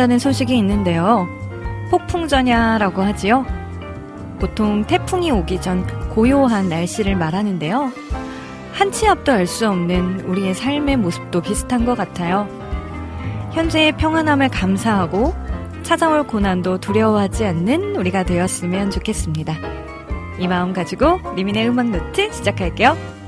온다는 소식이 있는데요. 폭풍전야라고 하지요. 보통 태풍이 오기 전 고요한 날씨를 말하는데요. 한치 앞도 알 수 없는 우리의 삶의 모습도 비슷한 것 같아요. 현재의 평안함을 감사하고 찾아올 고난도 두려워하지 않는 우리가 되었으면 좋겠습니다. 이 마음 가지고 리민의 음악 노트 시작할게요.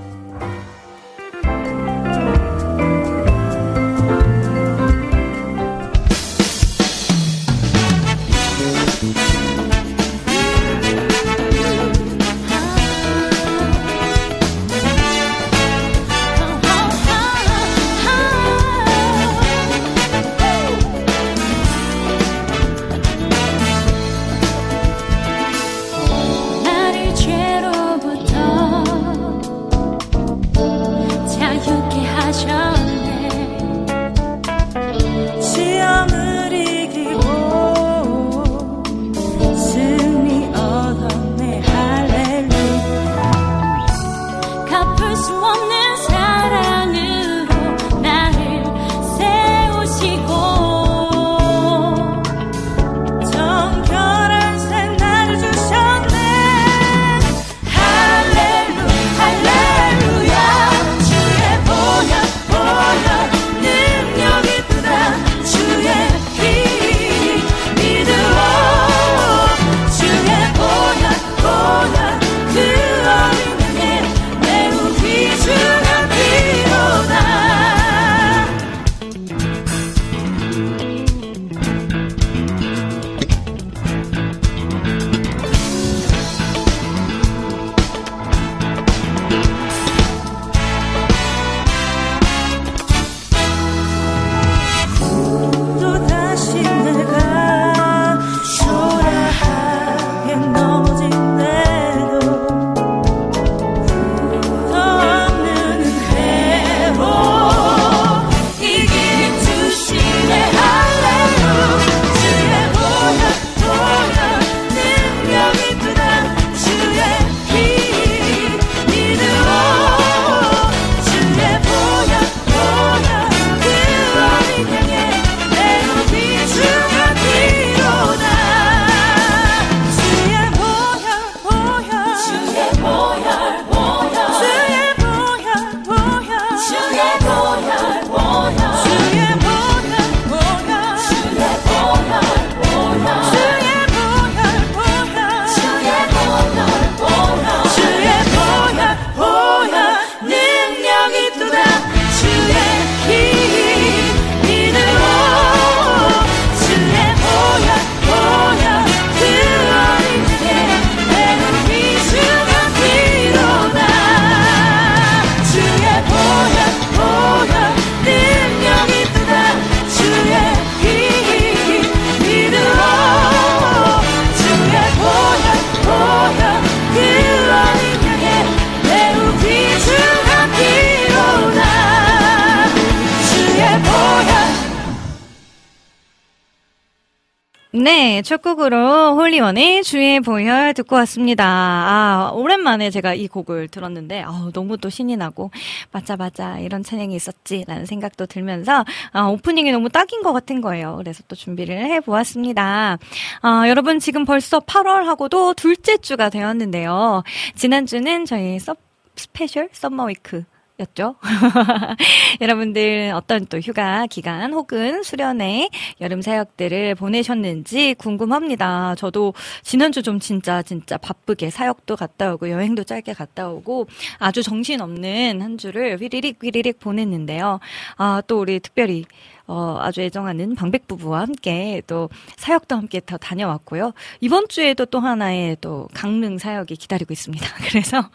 첫 곡으로 홀리원의 주의 보혈 듣고 왔습니다. 아, 오랜만에 제가 이 곡을 들었는데, 아 너무 또 신이 나고, 맞아, 맞아, 이런 찬양이 있었지라는 생각도 들면서, 아, 오프닝이 너무 딱인 것 같은 거예요. 그래서 또 준비를 해보았습니다. 아, 여러분 지금 벌써 8월하고도 둘째 주가 되었는데요. 지난주는 저희 서, special summer week였죠. 여러분들 어떤 또 휴가 기간 혹은 수련회 여름 사역들을 보내셨는지 궁금합니다. 저도 지난주 좀 진짜 진짜 바쁘게 사역도 갔다 오고 여행도 짧게 갔다 오고 아주 정신없는 한 주를 휘리릭 휘리릭 보냈는데요. 아, 또 우리 특별히 어, 아주 애정하는 방백 부부와 함께 또 사역도 함께 더 다녀왔고요. 이번 주에도 또 하나의 또 강릉 사역이 기다리고 있습니다. 그래서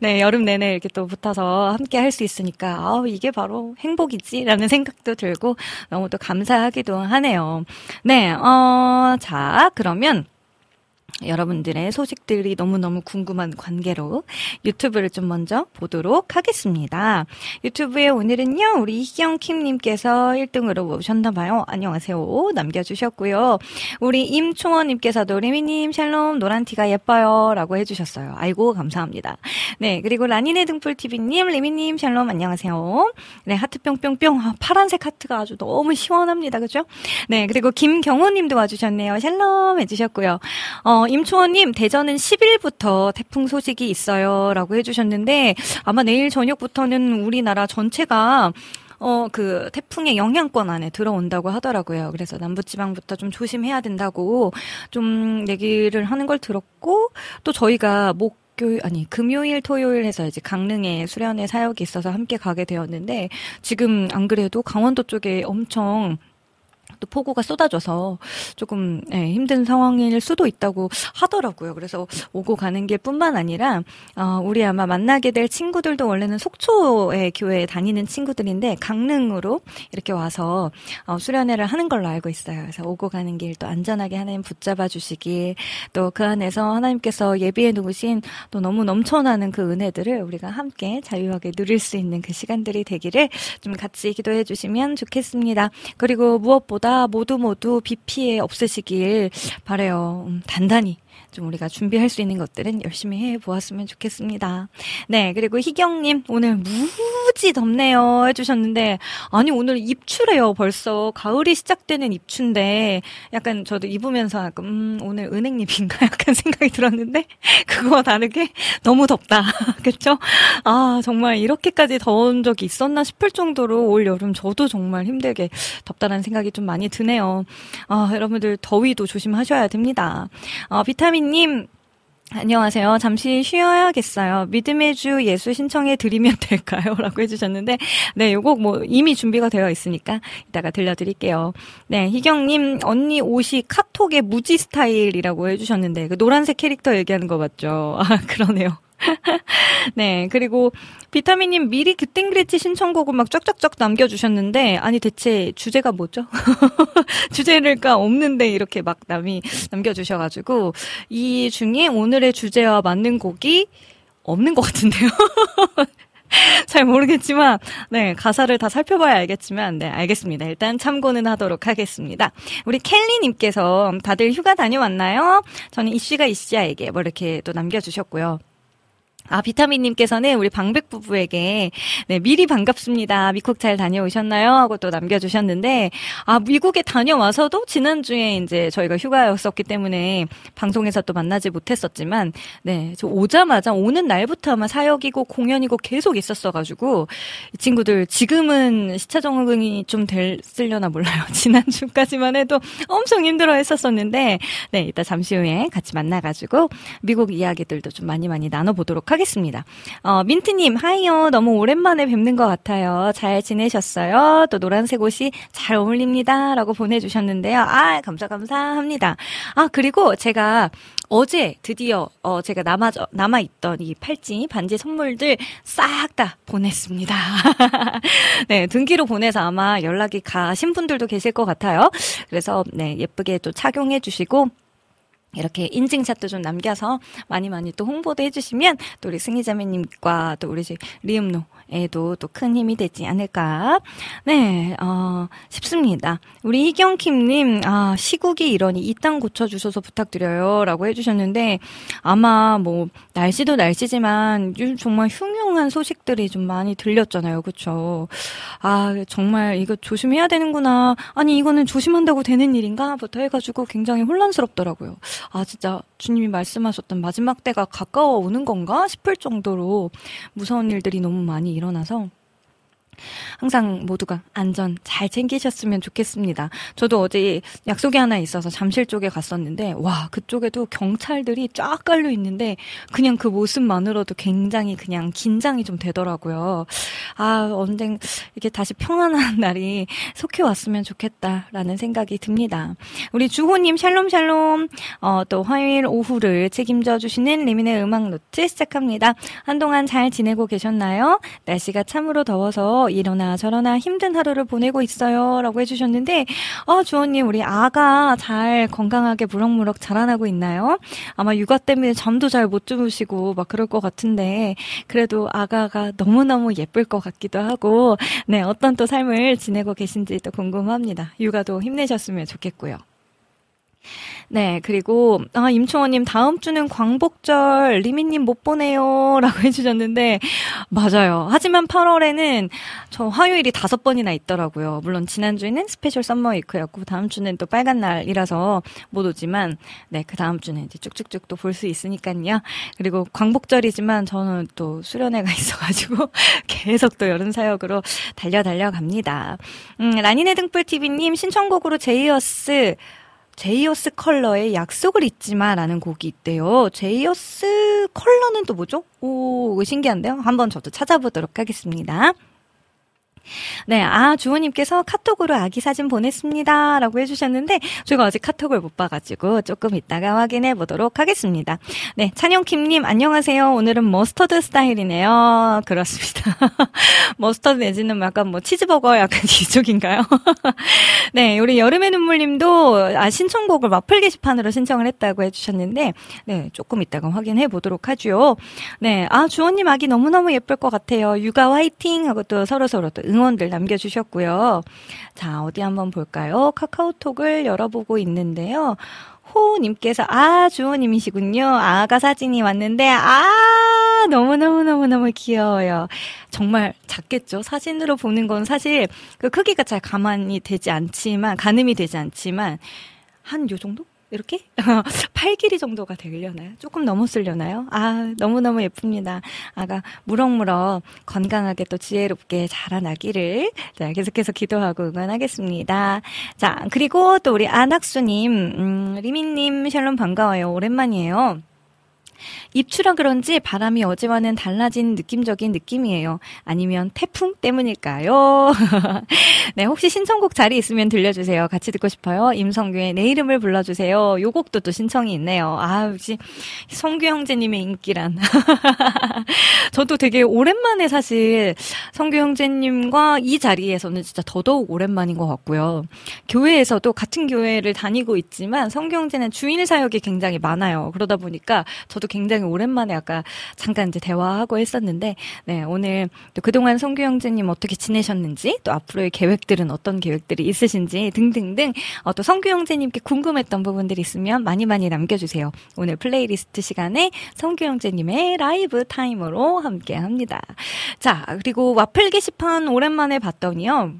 네 여름 내내 이렇게 또 붙어서 함께 할 수 있으니까 아 이게 바로 행복이지라는 생각도 들고 너무 또 감사하기도 하네요. 네, 어, 자 그러면. 여러분들의 소식들이 너무너무 궁금한 관계로 유튜브를 좀 먼저 보도록 하겠습니다. 유튜브에 오늘은요, 우리 희경 킴님께서 1등으로 오셨나봐요. 안녕하세요. 남겨주셨고요. 우리 임초원님께서도 리미님 샬롬 노란티가 예뻐요. 라고 해주셨어요. 아이고, 감사합니다. 네, 그리고 라니네 등불TV님, 리미님 샬롬 안녕하세요. 네, 하트 뿅뿅뿅. 아, 파란색 하트가 아주 너무 시원합니다. 그죠? 네, 그리고 김경호님도 와주셨네요. 샬롬 해주셨고요. 어, 임초원님, 대전은 10일부터 태풍 소식이 있어요. 라고 해주셨는데, 아마 내일 저녁부터는 우리나라 전체가 어, 그, 태풍의 영향권 안에 들어온다고 하더라고요. 그래서 남부지방부터 좀 조심해야 된다고 좀 얘기를 하는 걸 들었고, 또 저희가 목, 교 아니 금요일 토요일 해서 이제 강릉에 수련회 사역이 있어서 함께 가게 되었는데 지금 안 그래도 강원도 쪽에 엄청 또 폭우가 쏟아져서 조금 예, 힘든 상황일 수도 있다고 하더라고요. 그래서 오고 가는 길 뿐만 아니라 어, 우리 아마 만나게 될 친구들도 원래는 속초에 교회에 다니는 친구들인데 강릉으로 이렇게 와서 어, 수련회를 하는 걸로 알고 있어요. 그래서 오고 가는 길 또 안전하게 하나님 붙잡아 주시길 또 그 안에서 하나님께서 예비해 놓으신 또 너무 넘쳐나는 그 은혜들을 우리가 함께 자유하게 누릴 수 있는 그 시간들이 되기를 좀 같이 기도해 주시면 좋겠습니다. 그리고 무엇보다 모두 모두 비 피해 없으시길 바래요. 음, 단단히 좀 우리가 준비할 수 있는 것들은 열심히 해 보았으면 좋겠습니다. 네, 그리고 희경님 오늘 무지 덥네요 해주셨는데 아니 오늘 입추래요 벌써 가을이 시작되는 입추인데 약간 저도 입으면서 약간 음, 오늘 은행잎인가 약간 생각이 들었는데 그거와 다르게 너무 덥다 그렇죠? 아 정말 이렇게까지 더운 적이 있었나 싶을 정도로 올 여름 저도 정말 힘들게 덥다는 생각이 좀 많이 드네요. 아 여러분들 더위도 조심하셔야 됩니다. 어, 비타민 님, 안녕하세요. 잠시 쉬어야겠어요. 믿음의 주 예수 신청해 드리면 될까요? 라고 해주셨는데, 네, 요곡 뭐 이미 준비가 되어 있으니까 이따가 들려드릴게요. 네, 희경님, 언니 옷이 카톡의 무지 스타일이라고 해주셨는데, 그 노란색 캐릭터 얘기하는 거 맞죠? 아, 그러네요. 네, 그리고 비타민님 미리 그랬지 신청곡을 막 쫙쫙쫙 남겨주셨는데, 아니 대체 주제가 뭐죠? 주제가 없는데 이렇게 막 남이 남겨주셔가지고, 이 중에 오늘의 주제와 맞는 곡이 없는 것 같은데요? 잘 모르겠지만, 네, 가사를 다 살펴봐야 알겠지만, 네, 알겠습니다. 일단 참고는 하도록 하겠습니다. 우리 켈리님께서 다들 휴가 다녀왔나요? 저는 이씨가 이씨야에게 뭐 이렇게 또 남겨주셨고요. 아, 비타민님께서는 우리 방백 부부에게, 네, 미리 반갑습니다. 미국 잘 다녀오셨나요? 하고 또 남겨주셨는데, 아, 미국에 다녀와서도 지난주에 이제 저희가 휴가였었기 때문에 방송에서 또 만나지 못했었지만, 네, 저 오자마자 오는 날부터 아마 사역이고 공연이고 계속 있었어가지고, 이 친구들 지금은 시차 적응이 좀 됐으려나 몰라요. 지난주까지만 해도 엄청 힘들어 했었었는데, 네, 이따 잠시 후에 같이 만나가지고, 미국 이야기들도 좀 많이 많이 나눠보도록 하겠습니다. 어, 민트님, 하이요. 너무 오랜만에 뵙는 것 같아요. 잘 지내셨어요? 또 노란색 옷이 잘 어울립니다. 라고 보내주셨는데요. 아, 감사, 감사합니다. 아, 그리고 제가 어제 드디어, 어, 제가 남아, 남아있던 이 팔찌, 반지 선물들 싹 다 보냈습니다. 네, 등기로 보내서 아마 연락이 가신 분들도 계실 것 같아요. 그래서, 네, 예쁘게 또 착용해 주시고, 이렇게 인증샷도 좀 남겨서 많이 많이 또 홍보도 해주시면 또 우리 승희자매님과 또 우리 리음노 에도 또 큰 힘이 되지 않을까 네 어, 싶습니다. 우리 희경킴님 아 시국이 이러니 이 땅 고쳐주셔서 부탁드려요 라고 해주셨는데 아마 뭐 날씨도 날씨지만 요즘 정말 흉흉 흉흉한 소식들이 좀 많이 들렸잖아요. 그쵸? 아, 정말 이거 조심해야 되는구나. 아니, 이거는 조심한다고 되는 일인가? 부터 해가지고 굉장히 혼란스럽더라고요. 아, 진짜 주님이 말씀하셨던 마지막 때가 가까워 오는 건가? 싶을 정도로 무서운 일들이 너무 많이 일어나서 항상 모두가 안전 잘 챙기셨으면 좋겠습니다. 저도 어제 약속이 하나 있어서 잠실 쪽에 갔었는데, 와, 그쪽에도 경찰들이 쫙 깔려 있는데, 그냥 그 모습만으로도 굉장히 그냥 긴장이 좀 되더라고요. 아, 언젠 이렇게 다시 평안한 날이 속히 왔으면 좋겠다라는 생각이 듭니다. 우리 주호님, 샬롬샬롬, 어, 또 화요일 오후를 책임져 주시는 리민의 음악 노트 시작합니다. 한동안 잘 지내고 계셨나요? 날씨가 참으로 더워서 이러나 저러나 힘든 하루를 보내고 있어요. 라고 해주셨는데, 아, 주원님, 우리 아가 잘 건강하게 무럭무럭 자라나고 있나요? 아마 육아 때문에 잠도 잘 못 주무시고 막 그럴 것 같은데, 그래도 아가가 너무너무 예쁠 것 같기도 하고, 네, 어떤 또 삶을 지내고 계신지 또 궁금합니다. 육아도 힘내셨으면 좋겠고요. 네, 그리고, 아, 임초원님, 다음 주는 광복절, 리미님 못 보네요. 라고 해주셨는데, 맞아요. 하지만 8월에는 저 화요일이 다섯 번이나 있더라고요. 물론 지난 주에는 special summer week였고, 다음 주는 또 빨간 날이라서 못 오지만, 네, 그 다음 주는 이제 쭉쭉쭉 또 볼 수 있으니까요. 그리고 광복절이지만 저는 또 수련회가 있어가지고, 계속 또 여름 사역으로 달려 달려 갑니다. 음, 라니네 등불TV님 신청곡으로 제이어스, 제이어스 컬러의 약속을 잊지 마라는 곡이 있대요. 제이어스 컬러는 또 뭐죠? 오, 신기한데요? 한번 저도 찾아보도록 하겠습니다. 네, 아, 주호님께서 카톡으로 아기 사진 보냈습니다. 라고 해주셨는데, 제가 아직 카톡을 못 봐가지고 조금 이따가 확인해 보도록 하겠습니다. 네, 찬영킴님, 안녕하세요. 오늘은 머스터드 스타일이네요. 그렇습니다. 머스터드 내지는 약간 뭐 치즈버거 약간 이쪽인가요? 네, 우리 여름의 눈물님도 아, 신청곡을 와플 게시판으로 신청을 했다고 해주셨는데, 네, 조금 이따가 확인해 보도록 하죠. 네, 아, 주호님 아기 너무너무 예쁠 것 같아요. 육아 화이팅! 하고 또 서로서로 또 응원들 남겨주셨고요. 자, 어디 한번 볼까요? 카카오톡을 열어보고 있는데요. 호님께서, 아, 주호님이시군요. 아가 사진이 왔는데, 아, 너무너무너무너무 귀여워요. 정말 작겠죠? 사진으로 보는 건 사실 그 크기가 잘 가만히 되지 않지만, 가늠이 되지 않지만, 한 요 정도? 이렇게 팔 길이 정도가 되려나요? 조금 넘었으려나요? 아 너무너무 예쁩니다. 아가 무럭무럭 건강하게 또 지혜롭게 자라나기를 자, 계속해서 기도하고 응원하겠습니다. 자 그리고 또 우리 안학수님, 음, 리민님 샬롬 반가워요. 오랜만이에요. 입추라 그런지 바람이 어제와는 달라진 느낌적인 느낌이에요. 아니면 태풍 때문일까요? 네, 혹시 신청곡 자리 있으면 들려주세요. 같이 듣고 싶어요. 임성규의 내 이름을 불러주세요. 요 곡도 또 신청이 있네요. 아, 역시 성규 형제님의 인기란. 저도 되게 오랜만에 사실 성규 형제님과 이 자리에서는 진짜 더더욱 오랜만인 것 같고요. 교회에서도 같은 교회를 다니고 있지만 성규 형제는 주일 사역이 굉장히 많아요. 그러다 보니까 저도 굉장히 오랜만에 아까 잠깐 이제 대화하고 했었는데, 네, 오늘 또 그동안 성규 형제님 어떻게 지내셨는지, 또 앞으로의 계획들은 어떤 계획들이 있으신지 등등등, 어, 또 성규 형제님께 궁금했던 부분들이 있으면 많이 많이 남겨주세요. 오늘 플레이리스트 시간에 성규 형제님의 라이브 타임으로 함께 합니다. 자, 그리고 와플 게시판 오랜만에 봤더니요.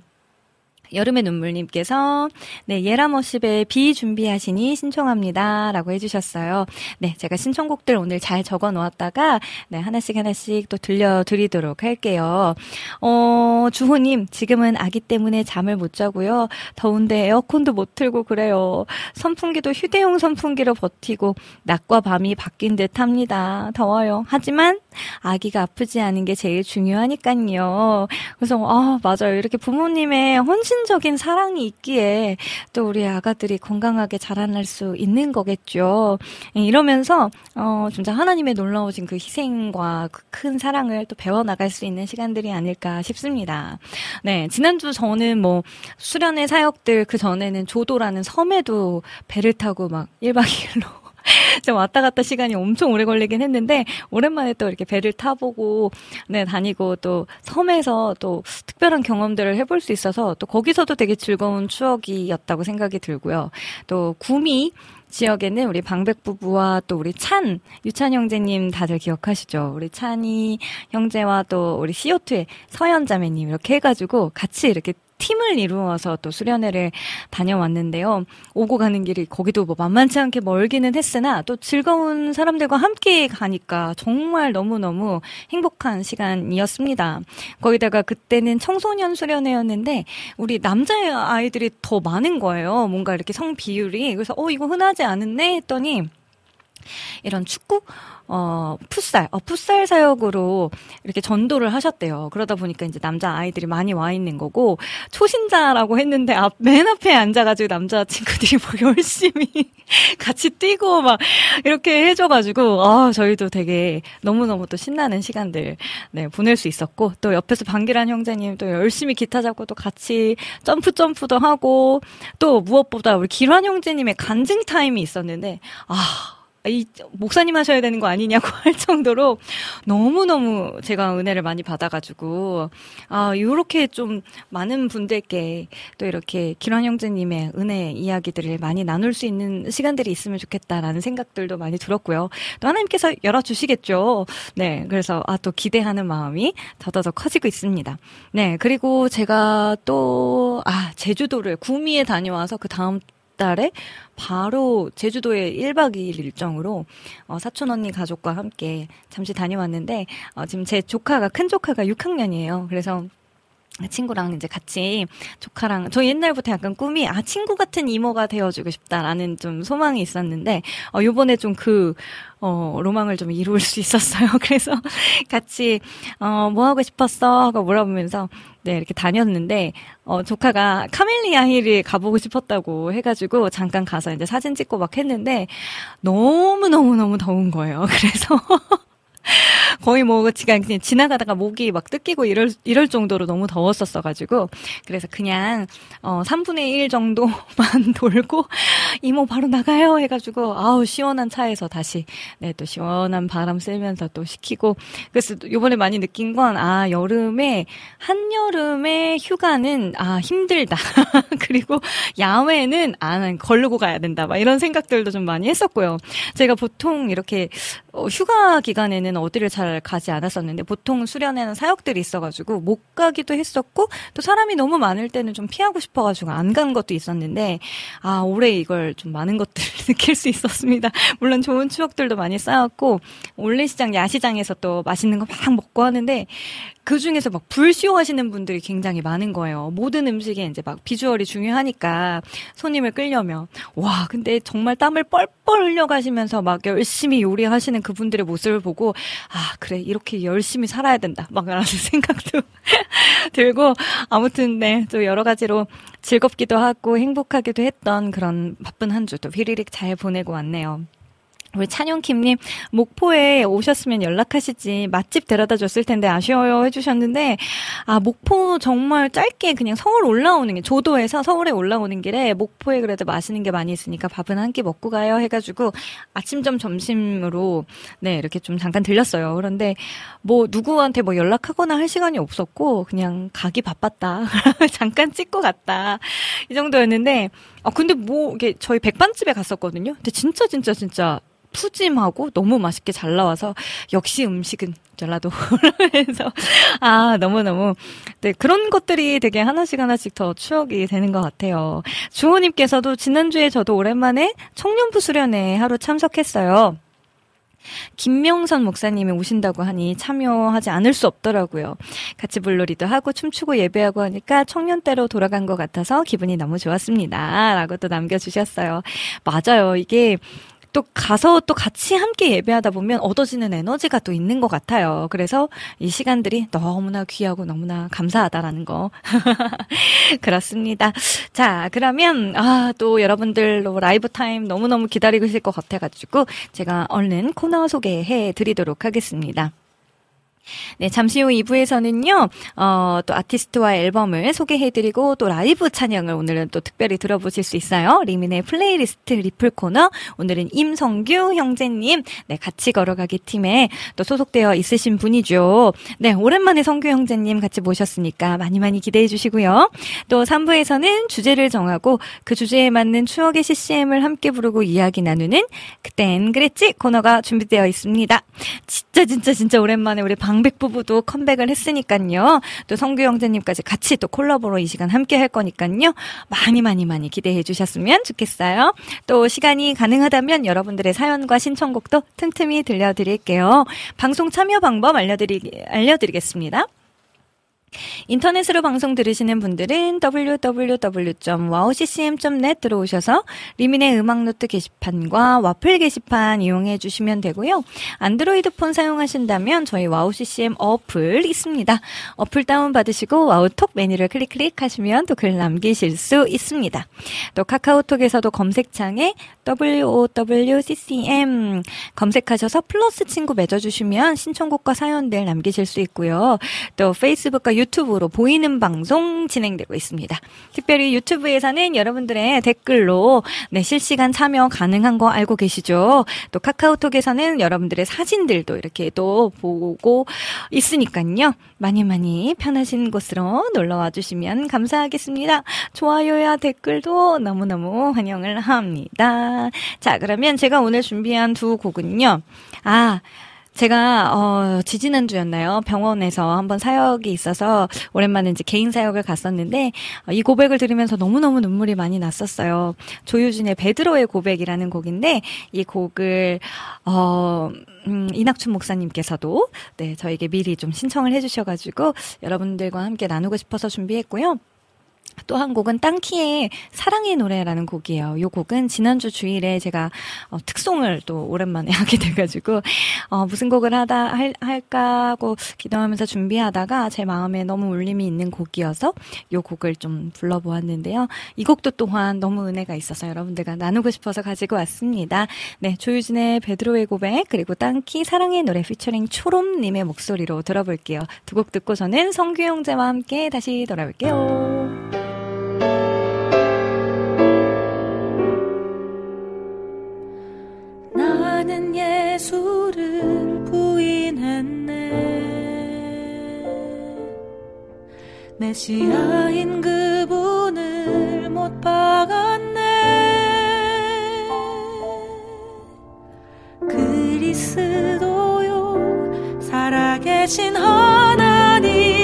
여름의 눈물님께서 네 예라머십의 비 준비하시니 신청합니다 라고 해주셨어요. 네 제가 신청곡들 오늘 잘 적어 놓았다가 네 하나씩 하나씩 또 들려드리도록 할게요. 어 주호님 지금은 아기 때문에 잠을 못 자고요. 더운데 에어컨도 못 틀고 그래요. 선풍기도 휴대용 선풍기로 버티고 낮과 밤이 바뀐 듯 합니다. 더워요. 하지만 아기가 아프지 않은 게 제일 중요하니까요. 그래서 아 맞아요 이렇게 부모님의 헌신 헌신적인 사랑이 있기에 또 우리 아가들이 건강하게 자라날 수 있는 거겠죠. 예, 이러면서 어 진짜 하나님의 놀라우신 그 희생과 그 큰 사랑을 또 배워 나갈 수 있는 시간들이 아닐까 싶습니다. 네, 지난주 저는 뭐 수련회 사역들 그 전에는 조도라는 섬에도 배를 타고 막 1박 2일로 좀 왔다 갔다 시간이 엄청 오래 걸리긴 했는데 오랜만에 또 이렇게 배를 타보고 네 다니고 또 섬에서 또 특별한 경험들을 해볼 수 있어서 또 거기서도 되게 즐거운 추억이었다고 생각이 들고요. 또 구미 지역에는 우리 방백 부부와 또 우리 찬, 유찬 형제님 다들 기억하시죠? 우리 찬이 형제와 또 우리 CO2의 서현 자매님 이렇게 해가지고 같이 이렇게 팀을 이루어서 또 수련회를 다녀왔는데요. 오고 가는 길이 거기도 뭐 만만치 않게 멀기는 했으나 또 즐거운 사람들과 함께 가니까 정말 너무너무 행복한 시간이었습니다. 거기다가 그때는 청소년 수련회였는데 우리 남자 아이들이 더 많은 거예요. 뭔가 이렇게 성 비율이. 그래서 어, 이거 흔하지 않은데 했더니 이런 축구 어, 풋살, 어, 풋살 사역으로 이렇게 전도를 하셨대요. 그러다 보니까 이제 남자 아이들이 많이 와 있는 거고, 초신자라고 했는데, 앞, 맨 앞에 앉아 가지고 남자 친구들이 뭐 열심히 같이 뛰고 막 이렇게 해줘 가지고, 아, 저희도 되게 너무너무 또 신나는 시간들, 네, 보낼 수 있었고, 또 옆에서 방기란 형제님 또 열심히 기타 잡고 또 같이 점프 점프도 하고, 또 무엇보다 우리 기란 형제님의 간증 타임이 있었는데, 아, 이 목사님 하셔야 되는 거 아니냐고 할 정도로 너무너무 제가 은혜를 많이 받아가지고 아 요렇게 좀 많은 분들께 또 이렇게 기란 형제님의 은혜 이야기들을 많이 나눌 수 있는 시간들이 있으면 좋겠다라는 생각들도 많이 들었고요. 또 하나님께서 열어주시겠죠. 네, 그래서 아 또 기대하는 마음이 더더더 커지고 있습니다. 네, 그리고 제가 또 아 제주도를 구미에 다녀와서 그 다음 달에 바로 제주도에 1박 2일 일정으로 어, 사촌 언니 가족과 함께 잠시 다녀왔는데 어, 지금 제 조카가 큰 조카가 6학년이에요. 그래서 친구랑 이제 같이 조카랑 저 옛날부터 약간 꿈이 아 친구 같은 이모가 되어주고 싶다라는 좀 소망이 있었는데 어 요번에 좀그 어 로망을 좀 이룰 수 있었어요. 그래서 같이 어 뭐 하고 싶었어 하고 물어보면서 네 이렇게 다녔는데 어 조카가 카멜리아 힐을 가보고 싶었다고 해가지고 잠깐 가서 이제 사진 찍고 막 했는데 너무 너무 너무 더운 거예요. 그래서 거의 뭐 지가 그냥 지나가다가 모기 막 뜯기고 이럴 이럴 정도로 너무 더웠었어 가지고. 그래서 그냥 어 3분의 1 정도만 돌고 이모 바로 나가요 해가지고 아우 시원한 차에서 다시 네 또 시원한 바람 쐬면서 또 시키고. 그래서 요번에 많이 느낀 건 아 여름에 한 여름에 휴가는 아 힘들다. 그리고 야외는 아 걸르고 가야 된다. 막 이런 생각들도 좀 많이 했었고요. 제가 보통 이렇게 어, 휴가 기간에는 어디를 잘 가지 않았었는데 보통 수련회는 사역들이 있어가지고 못 가기도 했었고 또 사람이 너무 많을 때는 좀 피하고 싶어가지고 안 간 것도 있었는데 아 올해 이걸 좀 많은 것들을 느낄 수 있었습니다. 물론 좋은 추억들도 많이 쌓였고 올레시장 야시장에서 또 맛있는 거 막 먹고 하는데 그 중에서 막 불쇼 하시는 분들이 굉장히 많은 거예요. 모든 음식에 이제 막 비주얼이 중요하니까 손님을 끌려면. 와, 근데 정말 땀을 뻘뻘 흘려가시면서 막 열심히 요리하시는 그분들의 모습을 보고, 아, 그래, 이렇게 열심히 살아야 된다. 막 라는 생각도 들고, 아무튼, 네, 또 여러 가지로 즐겁기도 하고 행복하기도 했던 그런 바쁜 한 주도 휘리릭 잘 보내고 왔네요. 우리 찬용킴님 목포에 오셨으면 연락하시지 맛집 데려다 줬을 텐데 아쉬워요 해주셨는데 아 목포 정말 짧게 그냥 서울 올라오는 게 조도에서 서울에 올라오는 길에 목포에 그래도 맛있는 게 많이 있으니까 밥은 한 끼 먹고 가요 해가지고 아침 점 점심으로 네 이렇게 좀 잠깐 들렸어요. 그런데 뭐 누구한테 뭐 연락하거나 할 시간이 없었고 그냥 가기 바빴다. 잠깐 찍고 갔다. 이 정도였는데 아 근데 뭐 이게 저희 백반집에 갔었거든요 근데 진짜 진짜 진짜 푸짐하고 너무 맛있게 잘 나와서 역시 음식은 전라도 그러면서 아 너무너무 네 그런 것들이 되게 하나씩 하나씩 더 추억이 되는 것 같아요. 주호님께서도 지난주에 저도 오랜만에 청년부 수련회 하루 참석했어요. 김명선 목사님이 오신다고 하니 참여하지 않을 수 없더라고요. 같이 물놀이도 하고 춤추고 예배하고 하니까 청년 때로 돌아간 것 같아서 기분이 너무 좋았습니다. 라고 또 남겨주셨어요. 맞아요. 이게 또 가서 또 같이 함께 예배하다 보면 얻어지는 에너지가 또 있는 것 같아요. 그래서 이 시간들이 너무나 귀하고 너무나 감사하다라는 거. 그렇습니다. 자, 그러면, 아, 또 여러분들도 라이브 타임 너무너무 기다리고 있을 것 같아가지고 제가 얼른 코너 소개해 드리도록 하겠습니다. 네, 잠시 후 2부에서는요, 어, 또 아티스트와 앨범을 소개해드리고 또 라이브 찬양을 오늘은 또 특별히 들어보실 수 있어요. 리민의 플레이리스트 리플 코너. 오늘은 임성규 형제님, 네, 같이 걸어가기 팀에 또 소속되어 있으신 분이죠. 네, 오랜만에 성규 형제님 같이 모셨으니까 많이 많이 기대해 주시고요. 또 3부에서는 주제를 정하고 그 주제에 맞는 추억의 CCM을 함께 부르고 이야기 나누는 그땐 그랬지 코너가 준비되어 있습니다. 진짜 진짜 진짜 오랜만에 우리 방백 부부도 컴백을 했으니까요. 또 성규 형제님까지 같이 또 콜라보로 이 시간 함께 할 거니까요. 많이 많이 많이 기대해 주셨으면 좋겠어요. 또 시간이 가능하다면 여러분들의 사연과 신청곡도 틈틈이 들려드릴게요. 방송 참여 방법 알려드리, 알려드리겠습니다. 인터넷으로 방송 들으시는 분들은 www.wowccm.net 들어오셔서 리민의 음악노트 게시판과 와플 게시판 이용해 주시면 되고요. 안드로이드 폰 사용하신다면 저희 와우ccm 어플 있습니다. 어플 다운받으시고 와우톡 메뉴를 클릭 클릭하시면 또 글 남기실 수 있습니다. 또 카카오톡에서도 검색창에 WOWCCM 검색하셔서 플러스 친구 맺어주시면 신청곡과 사연들 남기실 수 있고요. 또 페이스북과 유 튜브로 보이는 방송 진행되고 있습니다. 특별히 유튜브에서는 여러분들의 댓글로 네, 실시간 참여 가능한 거 알고 계시죠? 또 카카오톡에서는 여러분들의 사진들도 이렇게 또 보고 있으니까요. 많이 많이 편하신 곳으로 놀러 와 주시면 감사하겠습니다. 좋아요야 댓글도 너무너무 환영을 합니다. 자, 그러면 제가 오늘 준비한 두 곡은요. 아, 제가 어 지지난 주였나요? 병원에서 한번 사역이 있어서 오랜만에 이제 개인 사역을 갔었는데 어, 이 고백을 들으면서 너무너무 눈물이 많이 났었어요. 조유진의 베드로의 고백이라는 곡인데 이 곡을 어 음, 이낙춘 목사님께서도 네, 저에게 미리 좀 신청을 해 주셔 가지고 여러분들과 함께 나누고 싶어서 준비했고요. 또 한 곡은 땅키의 사랑의 노래라는 곡이에요. 이 곡은 지난주 주일에 제가 어, 특송을 또 오랜만에 하게 돼가지고 어, 무슨 곡을 하다 할, 할까 하고 기도하면서 준비하다가 제 마음에 너무 울림이 있는 곡이어서 이 곡을 좀 불러보았는데요. 이 곡도 또한 너무 은혜가 있어서 여러분들과 나누고 싶어서 가지고 왔습니다. 네, 조유진의 베드로의 고백 그리고 땅키 사랑의 노래 피처링 초롬님의 목소리로 들어볼게요. 두 곡 듣고 저는 성규 형제와 함께 다시 돌아올게요. 나는 예수를 부인했네. 메시아인 그분을 못 박았네. 그리스도요 살아계신 하나님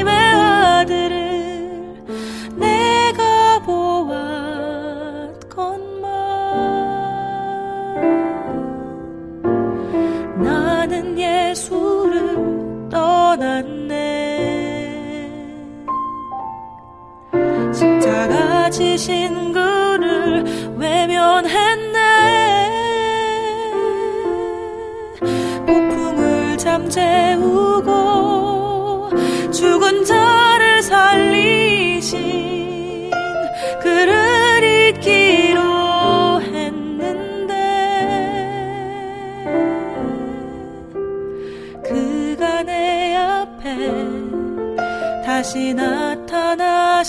떠났네 십자가 지신 그를 외면했 다시 나타나셨네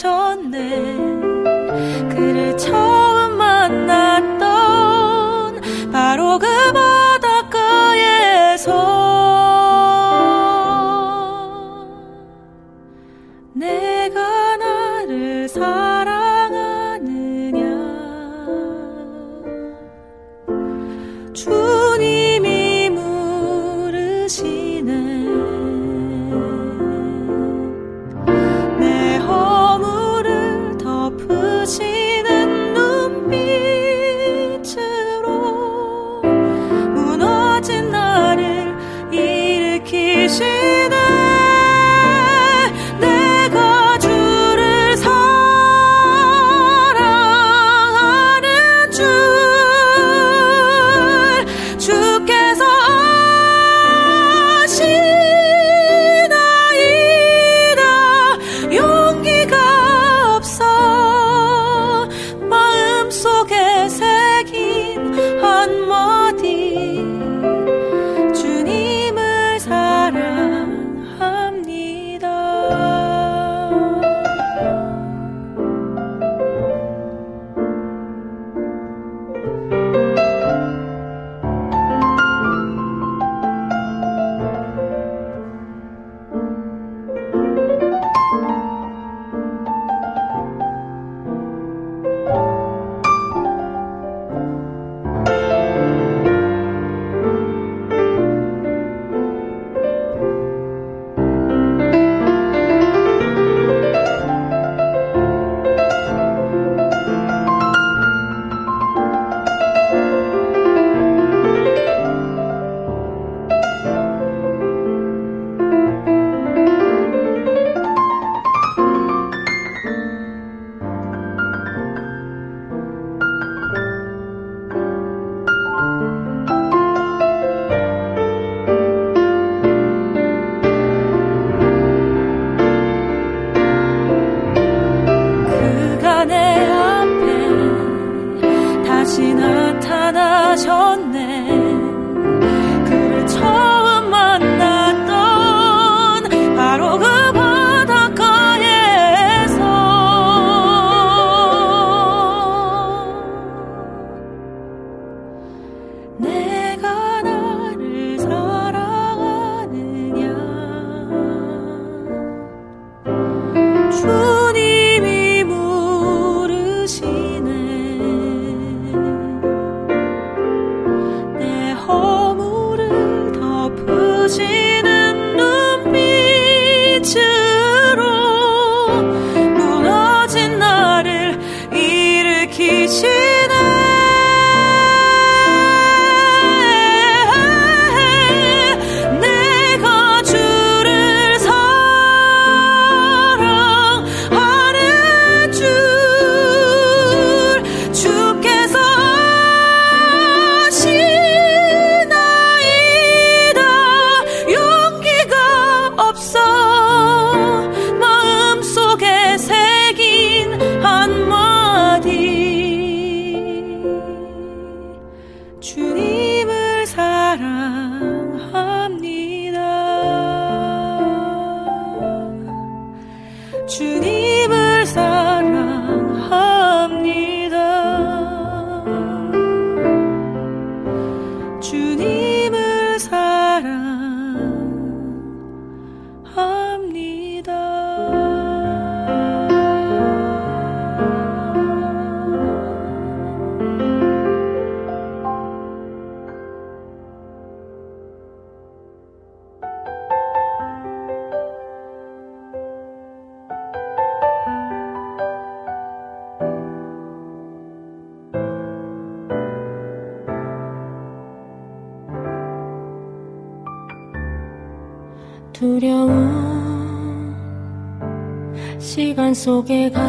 속에 갇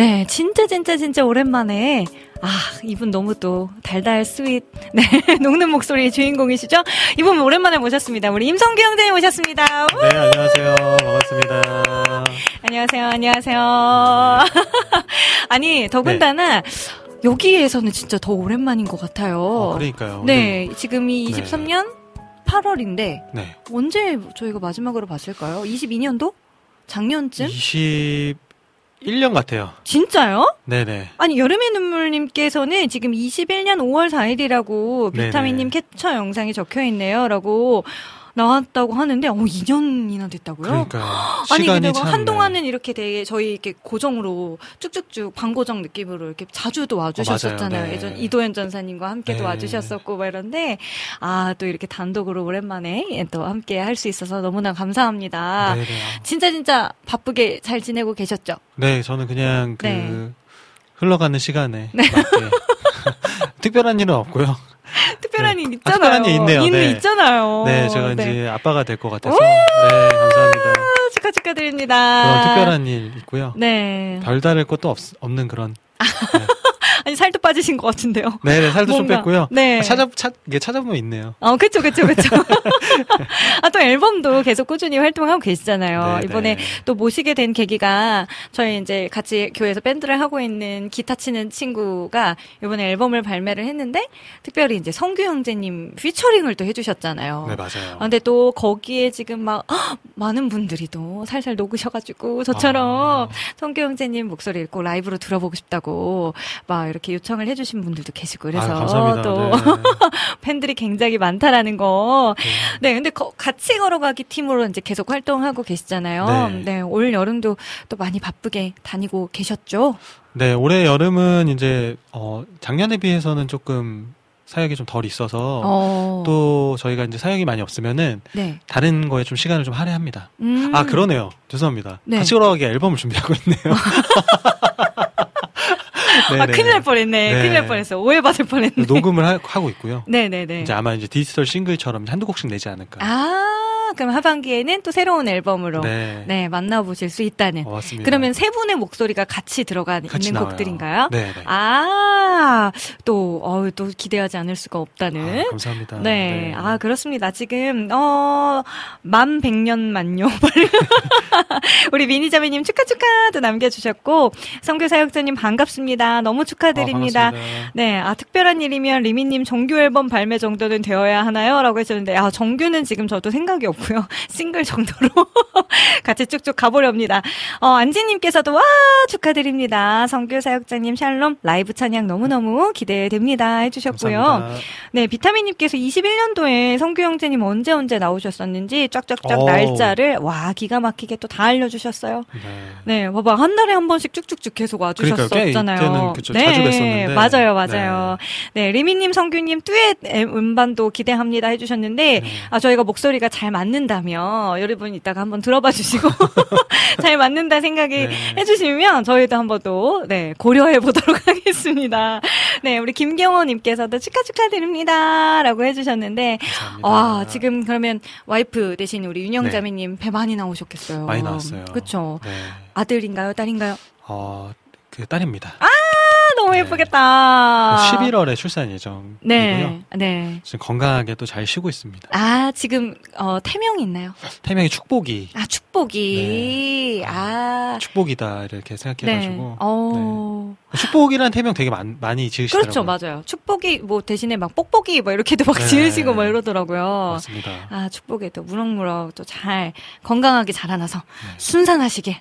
네, 진짜 진짜 진짜 오랜만에 아, 이분 너무 또 달달 sweet 네, 녹는 목소리의 주인공이시죠? 이분 오랜만에 모셨습니다. 우리 임성규 형제님 모셨습니다. 우! 네, 안녕하세요. 반갑습니다. 안녕하세요. 안녕하세요. 아니, 더군다나 여기에서는 진짜 더 오랜만인 것 같아요. 어, 그러니까요. 네, 지금이 네. 23년 8월인데 네. 언제 저희가 마지막으로 봤을까요? 22년도? 작년쯤? 21년 같아요. 진짜요? 네네. 아니 여름의 눈물님께서는 지금 21년 5월 4일이라고 네네. 비타민님 캡처 영상이 적혀 있네요 라고 나왔다고 하는데 어 2년이나 됐다고요? 그러니까요. 아니 시간이 근데 참. 네. 한동안은 이렇게 되게 저희 이렇게 고정으로 쭉쭉쭉 광고정 느낌으로 이렇게 자주도 와주셨었잖아요. 어. 네. 예전 이도현 전사님과 함께도 네. 와주셨었고 막 이런데 아 또 이렇게 단독으로 오랜만에 예, 또 함께 할 수 있어서 너무나 감사합니다. 네네. 진짜 진짜 바쁘게 잘 지내고 계셨죠? 네, 저는 그냥 그 네. 흘러가는 시간에 맞게 특별한 일은 없고요. 특별한 네. 일 아, 있잖아요. 특별한 일 있네요. 있는 네. 있잖아요. 네, 제가 네. 이제 아빠가 될 것 같아서 네, 감사합니다. 아, 축하 축하드립니다. 그런 특별한 일 있고요. 네. 별다를 것도 없, 없는 그런. 아니 살도 빠지신 것 같은데요. 네, 네 살도 좀 뭔가, 뺐고요. 네. 아, 찾아 찾 이게 찾아보면 있네요. 어, 그쵸, 그쵸, 그쵸. 아, 또 앨범도 계속 꾸준히 활동하고 계시잖아요. 네, 이번에 네. 또 모시게 된 계기가 저희 이제 같이 교회에서 밴드를 하고 있는 기타 치는 친구가 이번에 앨범을 발매를 했는데 특별히 이제 성규 형제님 featuring을 또 해주셨잖아요. 네, 맞아요. 아, 근데 또 거기에 지금 막 헉, 많은 분들이 또 살살 녹으셔가지고 저처럼 아. 성규 형제님 목소리를 꼭 라이브로 들어보고 싶다고 막 이렇게 요청을 해주신 분들도 계시고 그래서 아. 또 네. 팬들이 굉장히 많다라는 거. 네. 네, 근데 거- 같이 걸어가기 팀으로 이제 계속 활동하고 계시잖아요. 네. 네, 올 여름도 또 많이 바쁘게 다니고 계셨죠? 네, 올해 여름은 이제 어 작년에 비해서는 조금 사역이 좀 덜 있어서 어. 또 저희가 이제 사역이 많이 없으면은 네. 다른 거에 좀 시간을 좀 할애합니다. 음. 아 그러네요. 죄송합니다. 네. 같이 걸어가기 앨범을 준비하고 있네요. 아. 큰일 날 뻔했네. 네. 큰일 날 뻔했어. 오해받을 뻔했네. 녹음을 하, 고 있고요. 네네네. 이제 아마 이제 디지털 싱글처럼 한두 곡씩 내지 않을까. 아, 그럼 하반기에는 또 새로운 앨범으로 네, 네. 만나보실 수 있다는. 어, 맞습니다. 그러면 세 분의 목소리가 같이 들어가 같이 있는 나와요. 곡들인가요? 네. 네. 아, 또, 어, 또 기대하지 않을 수가 없다는. 아, 감사합니다. 네. 아, 그렇습니다. 지금, 어, 만 백년 만요. 우리 미니자매님 축하 축하도 남겨주셨고, 성교 사역자님 반갑습니다. 너무 축하드립니다. 어, 반갑습니다. 네. 아, 특별한 일이면 리미님 정규 앨범 발매 정도는 되어야 하나요? 라고 하셨는데, 아, 정규는 지금 저도 생각이 없 고요. 싱글 정도로 같이 쭉쭉 가보렵니다. 어, 안지님께서도 와, 축하드립니다. 성교 사역자님 샬롬 라이브 찬양 너무너무 기대됩니다. 해주셨고요. 감사합니다. 네, 비타민님께서 21년도에 성규 형제님 언제 언제 나오셨었는지 쫙쫙쫙 어우. 날짜를 와 기가 막히게 또 다 알려주셨어요. 네. 네, 봐봐 한 달에 한 번씩 쭉쭉쭉 계속 와주셨었잖아요. 그쵸, 네, 자주 뵀었는데. 맞아요, 맞아요. 네, 리미님, 성규님 듀엣 음반도 기대합니다 해주셨는데 네. 아 저희가 목소리가 잘 맞는 다면 여러분 이따가 한번 들어봐 주시고 잘 맞는다 생각이 네. 해주시면 저희도 한번 또 네, 고려해 보도록 하겠습니다. 네, 우리 김경호님께서도 축하 축하드립니다라고 해주셨는데 감사합니다. 와 지금 그러면 와이프 대신 우리 윤영자매님 배 많이 나오셨겠어요. 네. 많이 나왔어요. 그렇죠. 네. 아들인가요, 딸인가요? 어, 그 딸입니다. 아 너무 예쁘겠다. 11월에 출산 예정이고요. 네, 네. 지금 건강하게 또 잘 쉬고 있습니다. 아, 지금, 어, 태명이 있나요? 태명이 축복이 아, 축복이. 아. 축복이다 이렇게 생각해 가지고 네. 어. 네. 축복이라는 태명 되게 많, 많이 지으시더라고요. 그렇죠, 맞아요. 축복이 뭐 대신에 막 뽁뽁이 뭐 이렇게도 막 네. 지으시고 막 이러더라고요. 맞습니다. 아, 축복에도 무럭무럭 또 잘 건강하게 자라나서 네. 순산하시게.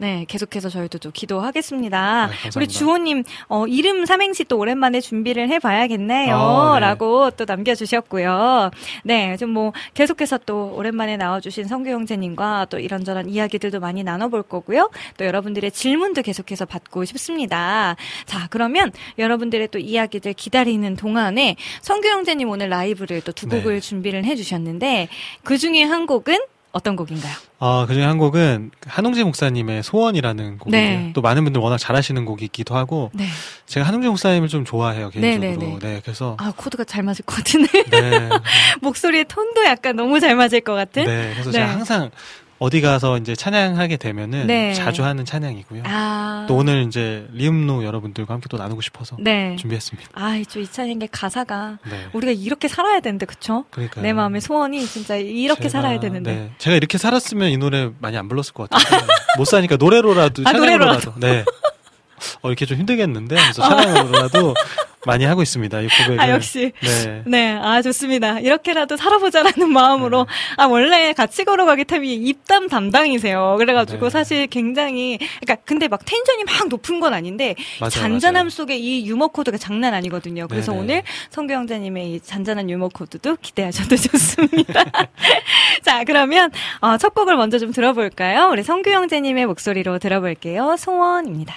네, 계속해서 저희도 또 기도하겠습니다. 네. 우리 주호님, 어, 이름 삼행시 또 오랜만에 준비를 해봐야겠네요. 어, 네. 라고 또 남겨주셨고요. 네, 좀 뭐, 계속해서 또 오랜만에 나와주신 성규 형제님과 또 이런저런 이야기들도 많이 나눠볼 거고요. 또 여러분들의 질문도 계속해서 받고 싶습니다. 자, 그러면 여러분들의 또 이야기들 기다리는 동안에 성규 형제님 오늘 라이브를 또두 네. 곡을 준비를 해주셨는데, 그 중에 한 곡은 어떤 곡인가요? 어, 그중에 한 곡은 한웅재 목사님의 소원이라는 곡이고요. 네. 또 많은 분들 워낙 잘하시는 곡이기도 하고 네. 제가 한웅재 목사님을 좀 좋아해요 개인적으로. 네, 네, 네. 그래서 아, 코드가 잘 맞을 것 같은데. 네, 목소리의 톤도 약간 너무 잘 맞을 것 같은? 네, 그래서 네. 제가 항상 어디 가서 이제 찬양하게 되면은 네. 자주 하는 찬양이고요. 아. 또 오늘 이제 리음노 여러분들과 함께 또 나누고 싶어서 네. 준비했습니다. 아, 저 이찬영의 가사가 네. 우리가 이렇게 살아야 되는데, 그쵸? 그러니까 내 마음의 소원이 진짜 이렇게 살아야 되는데. 네. 제가 이렇게 살았으면 이 노래 많이 안 불렀을 것 같아요. 못 사니까 노래로라도 아, 찬양으로라도. 네. 어, 이렇게 좀 힘들겠는데 그래서 찬양으로라도 많이 하고 있습니다. 이 고백을. 아, 역시. 네. 네, 아, 좋습니다. 이렇게라도 살아보자라는 마음으로. 네. 아, 원래 같이 걸어가기 템이 입담 담당이세요. 그래가지고 네. 사실 굉장히, 그러니까 근데 막 텐션이 막 높은 건 아닌데, 맞아요, 잔잔함 맞아요. 속에 이 유머 코드가 장난 아니거든요. 그래서 네네. 오늘 성교 형제님의 이 잔잔한 유머 코드도 기대하셔도 좋습니다. 자, 그러면 어, 첫 곡을 먼저 좀 들어볼까요? 우리 성교 형제님의 목소리로 들어볼게요. 소원입니다.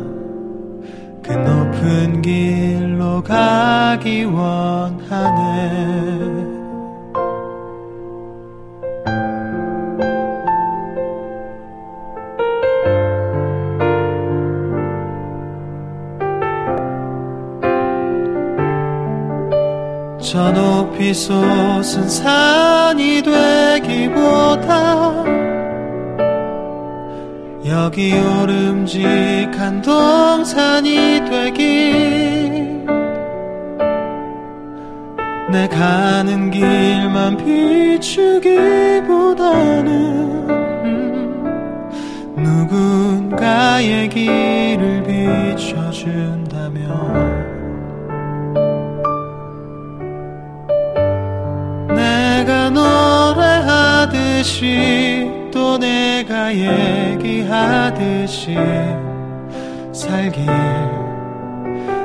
그 높은 길로 가기 원하네. 저 높이 솟은 산이 되기보다 여기 오름직한 동산이 되길 내 가는 길만 비추기보다는 음, 누군가의 길을 비춰준다면 내가 노래하듯이 또 내가 얘기하듯이 살길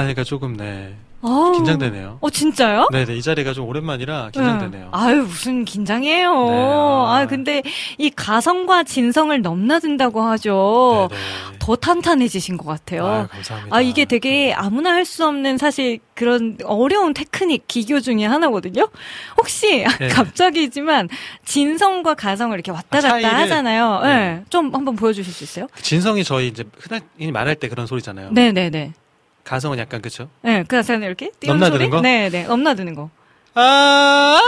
하니까 조금 네 어우. 긴장되네요. 어, 진짜요? 네네 이 자리가 좀 오랜만이라 긴장되네요. 네. 아유, 무슨 긴장해요. 네, 아. 아, 근데 이 가성과 진성을 넘나든다고 하죠. 네네. 더 탄탄해지신 것 같아요. 아유, 감사합니다. 아, 이게 되게 아무나 할 수 없는 사실 그런 어려운 테크닉 기교 중에 하나거든요. 혹시 네. 갑자기지만 진성과 가성을 이렇게 왔다 아, 갔다 차이를? 하잖아요. 네. 네. 좀 한번 보여주실 수 있어요? 진성이 저희 이제 흔히 말할 때 그런 소리잖아요. 네네네. 가성은 약간 그쵸? 네, 그래서 이렇게 띄우는 넘나드는 소리? 거? 네 네. 넘나드는 거. 아,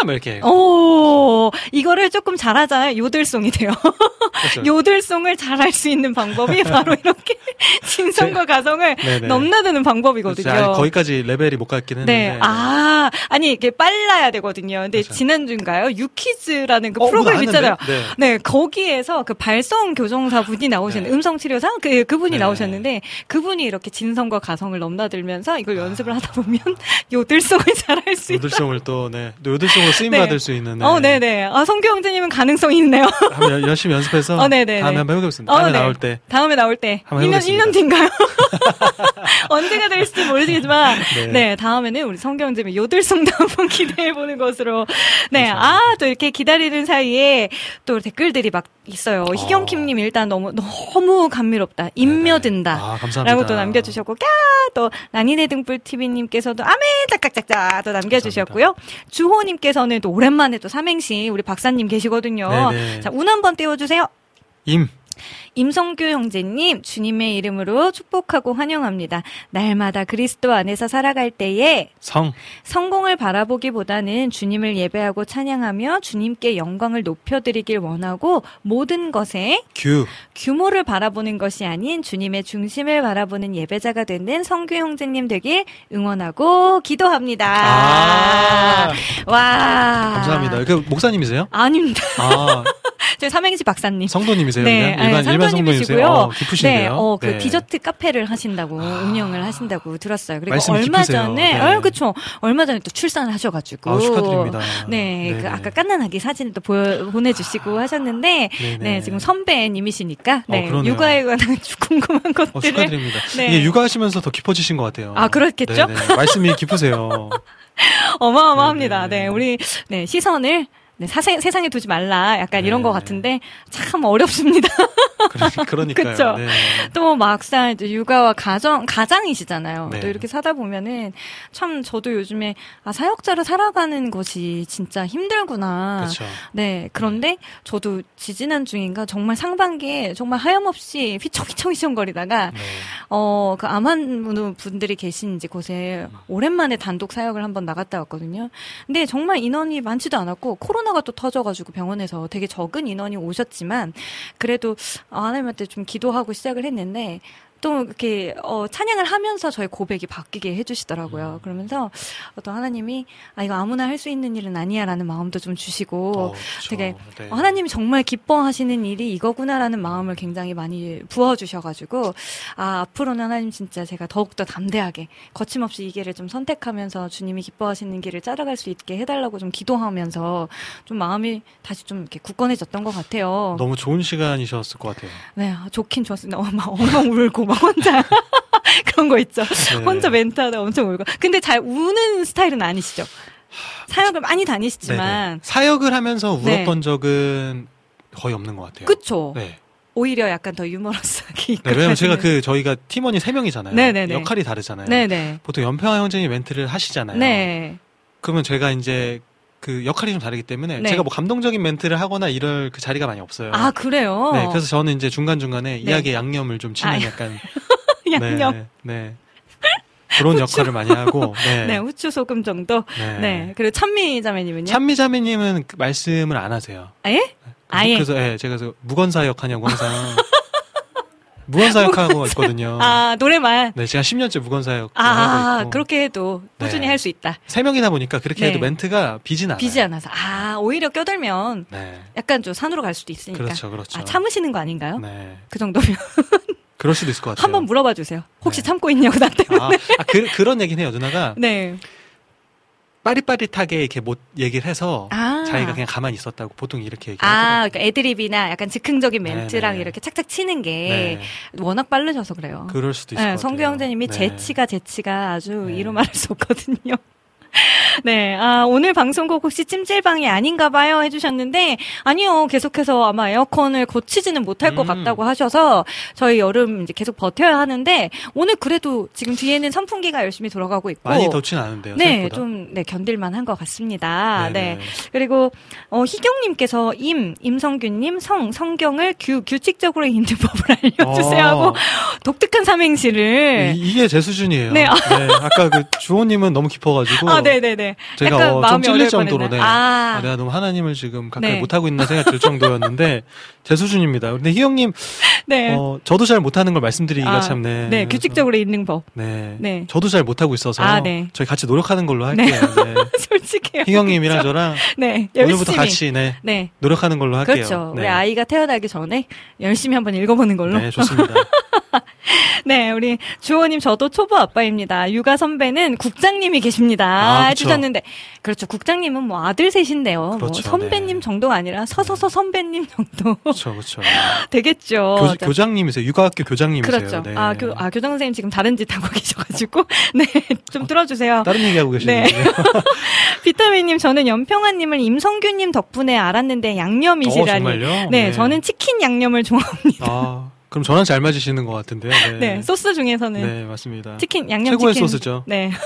아, 뭐 이렇게. 오, 이거를 조금 잘하잖아요. 요들송이 돼요. 그렇죠. 요들송을 잘할 수 있는 방법이 바로 이렇게 진성과 가성을 네네. 넘나드는 방법이거든요. 그렇죠. 거기까지 레벨이 못 갔긴 했는데. 네. 아, 아니, 이게 빨라야 되거든요. 근데 그렇죠. 지난주인가요? 유키즈라는 그 어, 프로그램 있잖아요. 네. 네, 거기에서 그 발성 교정사 분이 나오셨는데, 네. 음성 치료사? 그, 그분이 네. 나오셨는데, 그분이 이렇게 진성과 가성을 넘나들면서 이걸 연습을 하다 보면 요들송을 잘할 수 있다. 요들송을 또, 네. 또 요들송으로 쓰임 네. 받을 수 있는. 네. 어, 네네. 아, 성교 형제님은 가능성이 있네요. 한번 열- 열심히 연습해서. 어, 네네네. 다음에 한번 해보겠습니다. 어, 다음에 네. 나올 때. 다음에 나올 때. 한번 1년, 해보겠습니다. 1년 뒤인가요? 언제가 될지 모르겠지만, 네. 네. 다음에는 우리 성경님의 요들송도 한번 기대해보는 것으로. 네. 감사합니다. 아, 또 이렇게 기다리는 사이에 또 댓글들이 막 있어요. 희경킴님 일단 너무, 너무 감미롭다. 인며든다. 아, 감사합니다. 라고 또 남겨주셨고, 까! 또, 라니네 등불 TV님께서도, 아멘! 짝짝짝짝! 또 남겨주셨고요. 주호님께서는 또 오랜만에 또 삼행시, 우리 박사님 계시거든요. 네네. 자, 운 한번 띄워주세요. 임. 임성규 형제님, 주님의 이름으로 축복하고 환영합니다. 날마다 그리스도 안에서 살아갈 때에 성. 성공을 바라보기보다는 주님을 예배하고 찬양하며 주님께 영광을 높여드리길 원하고 모든 것에 규. 규모를 바라보는 것이 아닌 주님의 중심을 바라보는 예배자가 되는 성규 형제님 되길 응원하고 기도합니다. 아. 와. 감사합니다. 그, 목사님이세요? 아닙니다. 아, 제 삼행시 박사님. 성도님이세요? 네? 일반, 아니, 일반 성도님이세요? 어, 깊으신데요? 네, 어, 그 네. 디저트 카페를 하신다고 아. 운영을 하신다고 들었어요. 그리고 얼마 깊으세요. 전에, 네. 어, 그쵸. 얼마 전에 또 출산을 하셔가지고. 아, 축하드립니다. 네, 그 네네. 아까 깐난하게 사진을 또 보여, 보내주시고 하셨는데, 네네. 네, 지금 선배님이시니까, 네, 어. 육아에 관한 궁금한 어, 것들을. 축하드립니다. 네. 이게 육아하시면서 더 깊어지신 것 같아요. 아, 그렇겠죠? 네네. 말씀이 깊으세요. 어마어마합니다. 네네. 네, 우리, 네, 시선을, 네, 사세, 세상에 두지 말라. 약간 이런 네. 것 같은데, 참 어렵습니다. 그러- 그러니까요. 그쵸? 네. 또 막상 이제 육아와 가정 가장이시잖아요. 네. 또 이렇게 사다 보면은 참 저도 요즘에 아 사역자로 살아가는 것이 진짜 힘들구나. 그렇죠. 네 그런데 저도 지지난 중인가 정말 상반기에 정말 하염없이 휘청휘청휘청거리다가 네. 어그 암환 분들이 계신 이제 곳에 오랜만에 단독 사역을 한번 나갔다 왔거든요. 근데 정말 인원이 많지도 않았고 코로나가 또 터져가지고 병원에서 되게 적은 인원이 오셨지만 그래도 아, 하나님한테 좀 기도하고 시작을 했는데 또 이렇게 어 찬양을 하면서 저의 고백이 바뀌게 해주시더라고요. 그러면서 또 하나님이 아 이거 아무나 할 수 있는 일은 아니야라는 마음도 좀 주시고 어. 되게 네. 어, 하나님이 정말 기뻐하시는 일이 이거구나라는 마음을 굉장히 많이 부어주셔가지고 아 앞으로는 하나님 진짜 제가 더욱더 담대하게 거침없이 이 길을 좀 선택하면서 주님이 기뻐하시는 길을 따라갈 수 있게 해달라고 좀 기도하면서 좀 마음이 다시 좀 이렇게 굳건해졌던 것 같아요. 너무 좋은 시간이셨을 것 같아요. 네 아, 좋긴 좋습니다. 엄마 엉엉 울고 막 혼자 그런 거 있죠. 네. 혼자 멘트하다 엄청 울고. 근데 잘 우는 스타일은 아니시죠? 사역을 많이 네네. 다니시지만 사역을 하면서 네. 울었던 적은 거의 없는 것 같아요. 그쵸. 네. 오히려 약간 더 유머러스하게 네, 왜냐면 제가. 그 저희가 팀원이 세 명이잖아요. 네네네. 역할이 다르잖아요. 네네 보통 연평아 형제님 멘트를 하시잖아요. 네 그러면 제가 이제 그 역할이 좀 다르기 때문에 네. 제가 뭐 감동적인 멘트를 하거나 이럴 그 자리가 많이 없어요. 아 그래요 네, 그래서 저는 이제 중간 중간에 네. 이야기에 양념을 좀 치는 아, 약간 양념 네, 네. 그런 역할을 많이 하고 네. 네 후추 소금 정도 네. 네 그리고 찬미 자매님은요 찬미 자매님은 그 말씀을 안 하세요. 예 아예 그래서 예, 제가 그래서 무건사 역 하냐고 항상 무건사역 하고 있거든요. 아 노래만 네, 제가 10년째 무건사역 아 하고 있고 그렇게 해도 꾸준히 네. 할수 있다 세 명이다 보니까 그렇게 네. 해도 멘트가 비진 않아요. 비지 않아서 아 오히려 껴들면 네. 약간 좀 산으로 갈 수도 있으니까 그렇죠, 그렇죠. 아 참으시는 거 아닌가요 네. 그 정도면 그럴 수도 있을 것 같아요. 한번 물어봐 주세요 혹시 네. 참고 있냐고 나 때문에 아, 아, 그, 그런 얘기는 해요. 누나가 네 빠릿빠릿하게 이렇게 못 얘기를 해서 아. 자기가 그냥 가만히 있었다고 보통 이렇게 아, 얘기하더라고요. 그러니까 애드립이나 약간 즉흥적인 멘트랑 네네. 이렇게 착착 치는 게 네. 워낙 빠르셔서 그래요. 그럴 수도 있을 것 네, 같아요. 성규 형제님이 네. 재치가 재치가 아주 네. 이루 말할 수 없거든요. 네, 아, 오늘 방송국 혹시 찜질방이 아닌가 봐요 해주셨는데, 아니요, 계속해서 아마 에어컨을 고치지는 못할 것 음. 같다고 하셔서, 저희 여름 이제 계속 버텨야 하는데, 오늘 그래도 지금 뒤에는 선풍기가 열심히 돌아가고 있고, 많이 덥진 않은데요. 네, 생각보다. 좀, 네, 견딜만 한 것 같습니다. 네네. 네. 그리고, 어, 희경님께서 임, 임성균님, 성, 성경을 규, 규칙적으로 읽는 법을 알려주세요 어. 하고, 독특한 삼행시를. 이, 게제 수준이에요. 네. 아까 그 주호님은 너무 깊어가지고 아, 네네네. 제가 약간 어, 좀 찔릴 정도로 네. 아. 아, 내가 너무 하나님을 지금 가까이 네. 못하고 있나 생각 들 정도였는데 제 수준입니다. 근데 희영님 네. 어, 저도 잘 못하는 걸 말씀드리기가 아, 참 네. 네, 규칙적으로 읽는 법. 네. 네. 저도 잘 못하고 있어서 아, 네. 저희 같이 노력하는 걸로 할게요. 네. 솔직해요. 희경님이랑 저랑 네, 열심히. 오늘부터 같이 네, 네. 노력하는 걸로 할게요. 그렇죠. 네. 우리 아이가 태어나기 전에 열심히 한번 읽어보는 걸로. 네, 좋습니다. 네, 우리 주호님 저도 초보 아빠입니다. 육아 선배는 국장님이 계십니다. 아. 해주셨는데 그렇죠. 국장님은 뭐 아들 셋인데요. 뭐 그렇죠, 선배님 네. 정도가 아니라 서서서 선배님 정도 그렇죠, 그렇죠. 되겠죠. 교, 자, 교장님이세요. 육아학교 교장님이세요. 어, 그렇죠. 네. 아, 교, 아, 교장 선생님 지금 다른 짓 하고 계셔가지고. 네, 좀 들어주세요. 다른 얘기하고 네. 계시는데. 비타민님, 저는 연평아님을 임성규님 덕분에 알았는데 어, 양념이시라니. 정말요? 네, 저는 치킨 양념을 좋아합니다. 아, 그럼 저랑 잘 맞으시는 것 같은데요. 네, 네, 소스 중에서는 네, 맞습니다. 치킨, 양념 최고의 치킨. 소스죠. 네.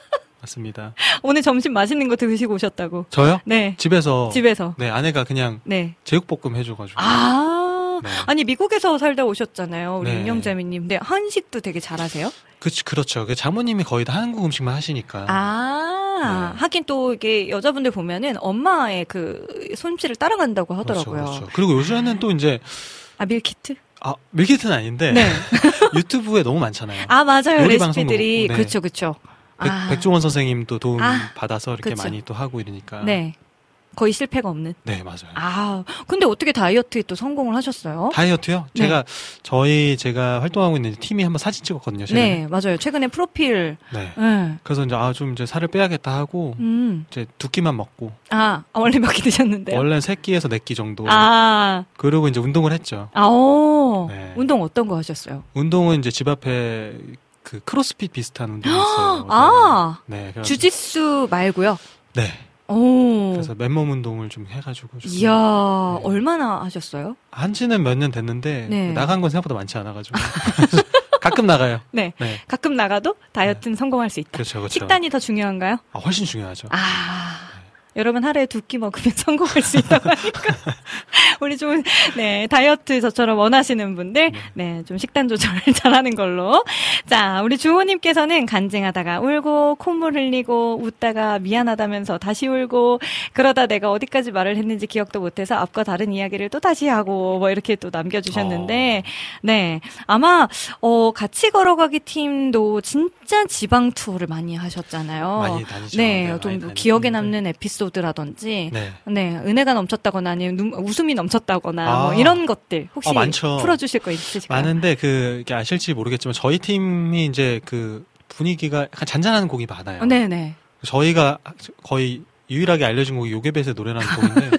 맞습니다. 오늘 점심 맛있는 거 드시고 오셨다고. 저요? 네. 집에서 집에서. 네 아내가 그냥 네. 제육볶음 해줘가지고. 아. 네. 아니, 미국에서 살다 오셨잖아요. 우리 네. 윤영자매님. 네, 한식도 되게 잘하세요? 그 그렇죠. 그 장모님이 거의 다 한국 음식만 하시니까. 아, 네. 하긴 또 이게 여자분들 보면은 엄마의 그 솜씨를 따라간다고 그렇죠, 하더라고요. 그렇죠. 그리고 요즘에는 또 이제 아, 밀키트? 아 밀키트는 아닌데 네. 유튜브에 너무 많잖아요. 아, 맞아요. 레시피들이. 그렇죠, 그렇죠. 백, 아, 백종원 선생님도 도움 아, 받아서 이렇게 그쵸. 많이 또 하고 이러니까. 네. 거의 실패가 없는. 네, 맞아요. 아, 근데 어떻게 다이어트에 또 성공을 하셨어요? 다이어트요? 네. 제가 저희 제가 활동하고 있는 팀이 한번 사진 찍었거든요. 최근에. 네, 맞아요. 최근에 프로필. 네. 네. 그래서 이제 아 좀 이제 살을 빼야겠다 하고 음. 이제 두 끼만 먹고 아, 아, 원래 몇개 드셨는데요? 원래 세 끼에서 네 끼 정도. 아, 그리고 이제 운동을 했죠. 아, 오. 네. 운동 어떤 거 하셨어요? 운동은 이제 집 앞에 그 크로스핏 비슷한 운동이 있어요. 아, 네. 그래서- 주짓수 말고요. 네. 오. 그래서 맨몸 운동을 좀 해가지고 좀 이야, 네. 얼마나 하셨어요? 한 지는 몇 년 됐는데 네. 나간 건 생각보다 많지 않아가지고 가끔 나가요. 네. 네. 가끔 나가도 다이어트는 성공할 수 있다. 그렇죠, 그렇죠. 식단이 더 중요한가요? 아, 훨씬 중요하죠. 아. 여러분 하루에 두 끼 먹으면 성공할 수 있다고 하니까 우리 좀 네, 다이어트 저처럼 원하시는 분들 네, 좀 식단 조절을 잘하는 걸로. 자, 우리 주호님께서는 간증하다가 울고 콧물 흘리고 웃다가 미안하다면서 다시 울고 그러다 내가 어디까지 말을 했는지 기억도 못해서 앞과 다른 이야기를 또 다시 하고 뭐 이렇게 또 남겨주셨는데 네, 아마 어 같이 걸어가기 팀도 진짜 지방 투어를 많이 하셨잖아요. 많이 다니죠. 네, 네, 좀 기억에. 남는 에피소드라든지, 네. 네. 은혜가 넘쳤다거나 아니면 눈- 웃음이 넘쳤다거나 뭐 아. 이런 것들 혹시 어, 많죠. 풀어주실 거 있으실까요? 많은데 그 아실지 모르겠지만 저희 팀이 이제 그 분위기가 약간 잔잔한 곡이 많아요. 어, 네네. 저희가 거의 유일하게 알려진 곡이 요괴벳의 노래라는 곡인데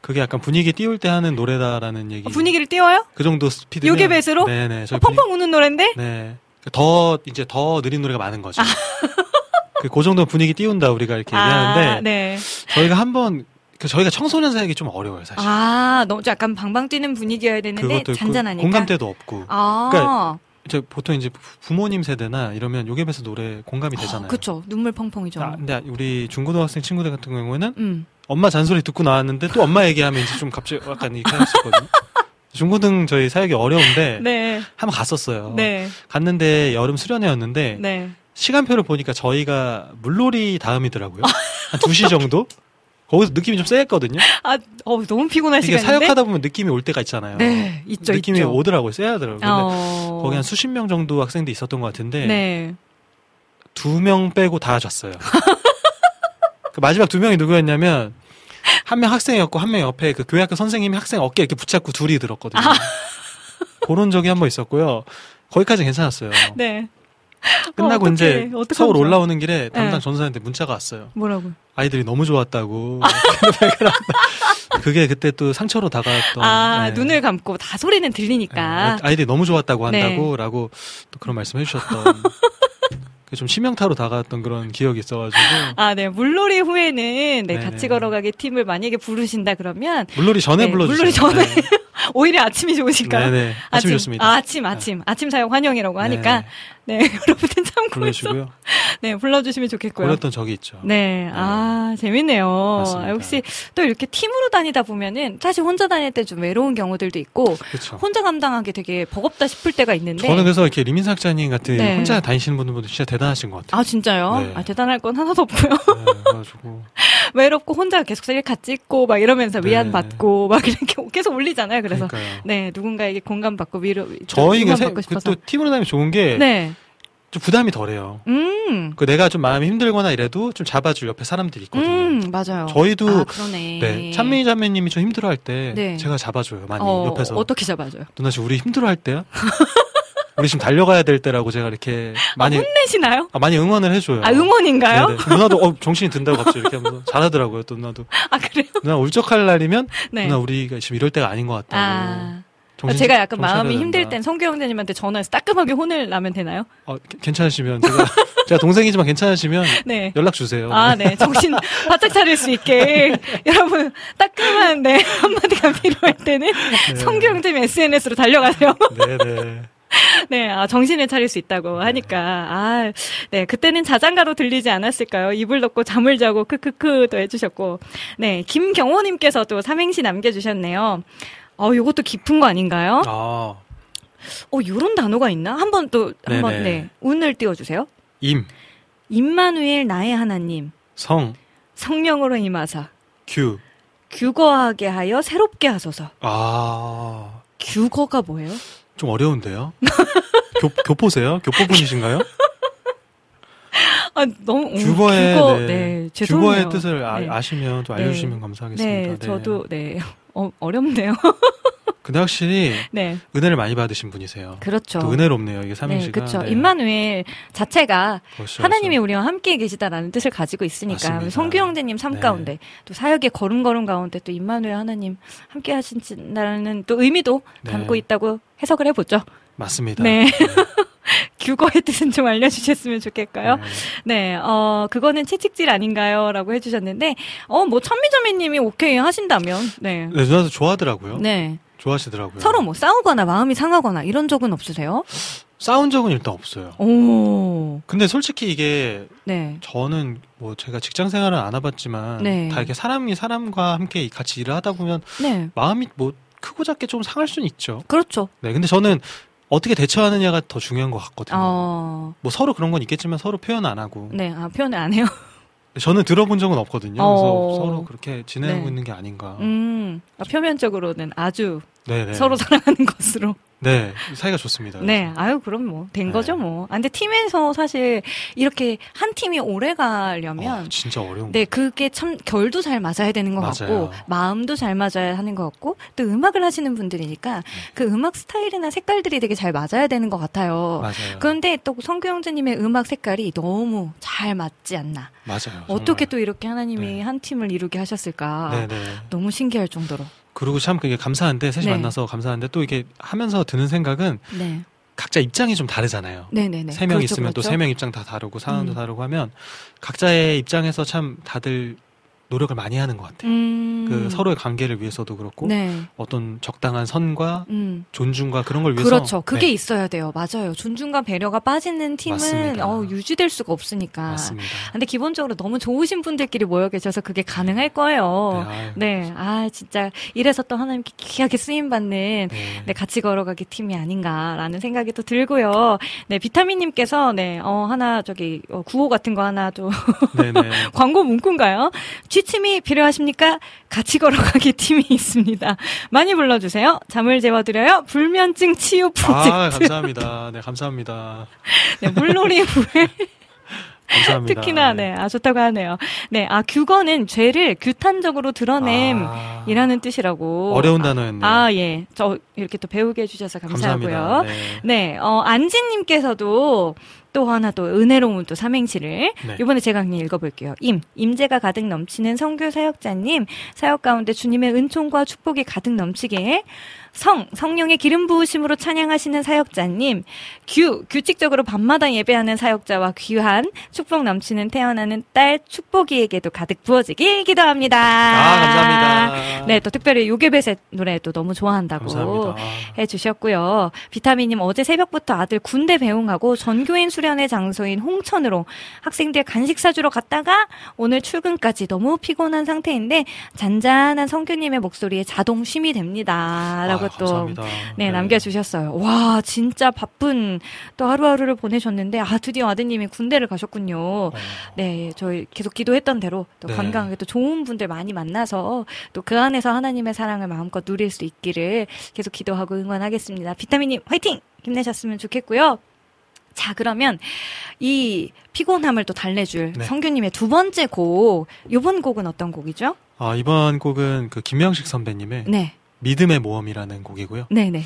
그게 약간 분위기 띄울 때 하는 노래다라는 얘기. 어, 분위기를 띄워요? 그 정도 스피드. 요괴벳으로? 네네. 저희 어, 펑펑 우는 노래인데? 네. 더 이제 더 느린 노래가 많은 거죠. 그, 그 정도 분위기 띄운다 우리가 이렇게 아, 얘기하는데 네. 저희가 한번 그 저희가 청소년 사역이 좀 어려워요 사실. 아, 너무 약간 방방 뛰는 분위기여야 되는데 잔잔하니까. 공감대도 없고. 아, 그러니까 이제 보통 이제 부- 부모님 세대나 이러면 요괴배스 노래 공감이 되잖아요. 그쵸. 눈물 펑펑이죠. 아, 근데 우리 중고등학생 친구들 같은 경우에는 음. 엄마 잔소리 듣고 나왔는데 또 엄마 얘기하면 이제 좀 갑자기 약간 이렇게 있거든요. 중고등 저희 사역이 어려운데 네. 한번 갔었어요. 네. 갔는데 여름 수련회였는데 네. 시간표를 보니까 저희가 물놀이 다음이더라고요. 한 2시 정도? 거기서 느낌이 좀 쎄했거든요. 아, 어, 너무 이게 시간인데. 사역하다 보면 느낌이 올 때가 있잖아요. 네, 있죠, 느낌이 있죠. 오더라고요. 쎄하더라고요. 근데 어. 거기 한 수십 명 정도 학생들이 있었던 것 같은데 네. 두 명 빼고 다 잤어요. 그 마지막 두 명이 누구였냐면 한 명 학생이었고 한 명 옆에 그 교회 학교 선생님이 학생 어깨 이렇게 붙잡고 둘이 들었거든요. 아. 그런 적이 한 번 있었고요. 거기까지 괜찮았어요. 네. 끝나고 어, 이제 어떡해. 서울. 올라오는 길에 담당 네. 전사한테 문자가 왔어요. 뭐라고? 아이들이 너무 좋았다고. 그게 그때 또 상처로 다가왔던. 아, 네. 눈을 감고 다 소리는 들리니까. 네, 아이들이 너무 좋았다고 네. 한다고 라고 또 그런 말씀 해주셨던 좀 치명타로 다가왔던 그런 기억이 있어가지고 아, 네. 물놀이 후에는 네. 같이 걸어가기 팀을 만약에 부르신다 그러면 물놀이 전에 네, 불러주세요. 물놀이 전에 네. 오히려 아침이 좋으실까요? 네네. 아침이 좋습니다. 아, 아침, 아침. 아침 사용 환영이라고 하니까 네. 네, 여러분들 참고해서 불러주시고요. 네, 불러주시면 좋겠고요. 그랬던 적이 있죠. 네, 아, 재밌네요. 맞습니다. 아, 역시 또 이렇게 팀으로 다니다 보면은 사실 혼자 다닐 때 좀 외로운 경우들도 있고 그렇죠. 혼자 감당하기 되게 버겁다 싶을 때가 있는데. 저는 그래서 이렇게 리민사 학자님 같은 네. 혼자 다니시는 분들도 진짜 대단하신 것 같아요. 아, 진짜요? 네. 아, 대단할 건 하나도 없고요. 네, 외롭고 혼자 계속 일 같이 있고 막 이러면서 네. 위안 받고 막 이렇게 계속 올리잖아요. 그래서 그러니까요. 네, 누군가에게 공감받고 위로 저희 그 공감받고 세- 그 싶어서. 또 팀으로 다니면 좋은 게 좀 네. 부담이 덜해요. 음. 그 내가 좀 마음이 힘들거나 이래도 좀 잡아줄 옆에 사람들이 있거든요. 음, 맞아요. 저희도 아, 그러네. 네, 찬미 자매님이 좀 힘들어할 때 네. 제가 잡아줘요 많이 어, 옆에서 어떻게 잡아줘요? 누나 지금 우리 힘들어할 때야? 우리 지금 달려가야 될 때라고 제가 이렇게 많이 혼내시나요? 아, 많이 응원을 해줘요. 아, 응원인가요? 네네. 누나도 어, 정신이 든다고 갑자기 이렇게 하면서 잘하더라고요. 또 누나도 아, 그래요? 누나 울적할 날이면 네. 누나 우리가 지금 이럴 때가 아닌 것 같다고. 아. 정신 제가 약간 마음이 힘들. 땐 성규 형제님한테 전화해서 따끔하게 혼을 나면 되나요? 어, 괜- 괜찮으시면 제가 제가 동생이지만 괜찮으시면 네. 연락 주세요. 아, 네. 정신 바짝 차릴 수 있게. 여러분, 따끔한, 네. 한마디가 필요할 때는 성규 형제님 SNS로 달려가세요. 네 네. 네. 아, 정신을 차릴 수 있다고 하니까. 아, 네. 그때는 자장가로 들리지 않았을까요? 이불 덮고 잠을 자고 크크크도 해주셨고. 네. 김경호님께서 또 삼행시 남겨주셨네요. 어, 요것도 깊은 거 아닌가요? 아, 어, 요런 단어가 있나? 한번 또, 한번. 네. 운을 띄워주세요. 임, 임마누엘 나의 하나님. 성, 성령으로 임하사. 규. 규거하게 하여 새롭게 하소서. 아, 규거가 뭐예요? 좀 어려운데요? 교, 교포세요? 교포분이신가요? 아, 너무 어, 규거의, 규거, 네. 네, 죄송해요. 규거의 뜻을 아, 네. 아시면 또 네. 알려주시면 감사하겠습니다. 네, 저도 네 어, 어렵네요. 근데 확실히 네, 은혜를 많이 받으신 분이세요. 그렇죠. 또 은혜롭네요. 이게 네, 삼행시가. 그렇죠. 네. 임마누엘 자체가 벌써, 하나님이 벌써. 우리와 함께 계시다라는 뜻을 가지고 있으니까 맞습니다. 성규 형제님 삶 네. 가운데 또 사역의 걸음걸음 가운데 또 임마누엘 하나님 함께 하신다는 또 의미도 네. 담고 있다고 해석을 해보죠. 맞습니다. 네. 규거의 뜻은 좀 알려주셨으면 좋겠고요. 네, 어, 그거는 채찍질 아닌가요? 라고 해주셨는데, 어, 뭐, 천미점이님이 오케이 하신다면, 네. 네, 누나도 좋아하더라고요. 네. 좋아하시더라고요. 서로 뭐 싸우거나 마음이 상하거나 이런 적은 없으세요? 싸운 적은 일단 없어요. 오, 근데 솔직히 이게 네. 저는 뭐 제가 직장 생활은 안 해봤지만 네. 다 이렇게 사람이 사람과 함께 같이 일을 하다 보면 네. 마음이 뭐 크고 작게 좀 상할 수는 있죠. 그렇죠. 네, 근데 저는 어떻게 대처하느냐가 더 중요한 것 같거든요. 어, 뭐 서로 그런 건 있겠지만 서로 표현 안 하고 네. 아, 표현을 안 해요. 저는 들어본 적은 없거든요. 어. 그래서 서로 그렇게 지내고 네. 있는 게 아닌가. 음, 아, 표면적으로는 아주 네네. 서로 사랑하는 것으로. 네 사이가 좋습니다. 네. 아유, 그럼 뭐, 된 네. 거죠, 뭐. 아, 근데 팀에서 사실 이렇게 한 팀이 오래 가려면 어, 진짜 어려운. 네, 그게 참 결도 잘 맞아야 되는 것 같고 맞아요. 마음도 잘 맞아야 하는 것 같고 또 음악을 하시는 분들이니까 그 음악 스타일이나 색깔들이 되게 잘 맞아야 되는 것 같아요. 맞아요. 그런데 또 성규 형제님의 음악 색깔이 너무 잘 맞지 않나. 맞아요. 어떻게 정말. 또 이렇게 하나님이 네. 한 팀을 이루게 하셨을까. 네네. 너무 신기할 정도로. 그리고 참 그게 감사한데 셋이 네. 만나서 감사한데 또 이게 하면서 드는 생각은 네. 각자 입장이 좀 다르잖아요. 네네네. 세명 그렇죠, 있으면 또 그렇죠. 세명 입장 다 다르고 상황도 음. 다르고 하면 각자의 입장에서 참 다들 노력을 많이 하는 것 같아요. 음. 그 서로의 관계를 위해서도 그렇고 네. 어떤 적당한 선과 음. 존중과 그런 걸 위해서 그렇죠. 그게 네, 있어야 돼요. 맞아요. 존중과 배려가 빠지는 팀은. 어, 유지될 수가 없으니까. 맞습니다. 근데 기본적으로 너무 좋으신 분들끼리 모여 계셔서 그게 가능할 거예요. 네, 네. 아, 진짜 이래서 또 하나님께 귀하게 쓰임 받는 네. 네, 같이 걸어가기 팀이 아닌가라는 생각이 또 들고요. 네, 비타민님께서, 네, 어, 하나, 저기, 어, 구호 같은 거 하나 또, 네네. 광고 문구인가요? 취침이 필요하십니까? 같이 걸어가기 팀이 있습니다. 많이 불러주세요. 잠을 재워드려요. 불면증 치유 프로젝트. 아, 감사합니다. 네, 감사합니다. 네, 물놀이 후에 감사합니다. 특히나, 네, 아, 좋다고 하네요. 네, 아, 규거는 죄를 규탄적으로 드러냄. 아, 이라는 뜻이라고. 어려운 단어였네요. 아, 예. 저 이렇게 또 배우게 해주셔서 감사하고요. 감사합니다. 네. 네, 어, 안지님께서도 또 하나 또 은혜로운 또 삼행시를 네. 이번에 제가 그냥 읽어볼게요. 임, 임재가 가득 넘치는 성교 사역자님, 사역 가운데 주님의 은총과 축복이 가득 넘치게 성, 성령의 기름 부으심으로 찬양하시는 사역자님, 규, 규칙적으로 밤마다 예배하는 사역자와 귀한 축복 넘치는 태어나는 딸 축복이에게도 가득 부어지길 기도합니다. 아, 감사합니다. 네, 또 특별히 요괴벳의 노래 또 너무 좋아한다고 감사합니다. 해주셨고요. 비타민님 어제 새벽부터 아들 군대 배웅하고 전교인 수련 회 장소인 홍천으로 학생들 간식 사주러 갔다가 오늘 출근까지 너무 피곤한 상태인데 잔잔한 성규님의 목소리에 자동 쉼이 됩니다. 라고 아, 또 감사합니다. 네, 남겨주셨어요. 와, 진짜 바쁜 또 하루하루를 보내셨는데, 아, 드디어 아드님이 군대를 가셨군요. 어, 네, 저희 계속 기도했던 대로 또 네. 건강하게 또 좋은 분들 많이 만나서 또 그 안에서 하나님의 사랑을 마음껏 누릴 수 있기를 계속 기도하고 응원하겠습니다. 비타민님 화이팅! 힘내셨으면 좋겠고요. 자, 그러면 이 피곤함을 또 달래줄 네. 성규님의 두 번째 곡, 요번 곡은 어떤 곡이죠? 아, 이번 곡은 그 김명식 선배님의 네, 믿음의 모험이라는 곡이고요. 네, 네.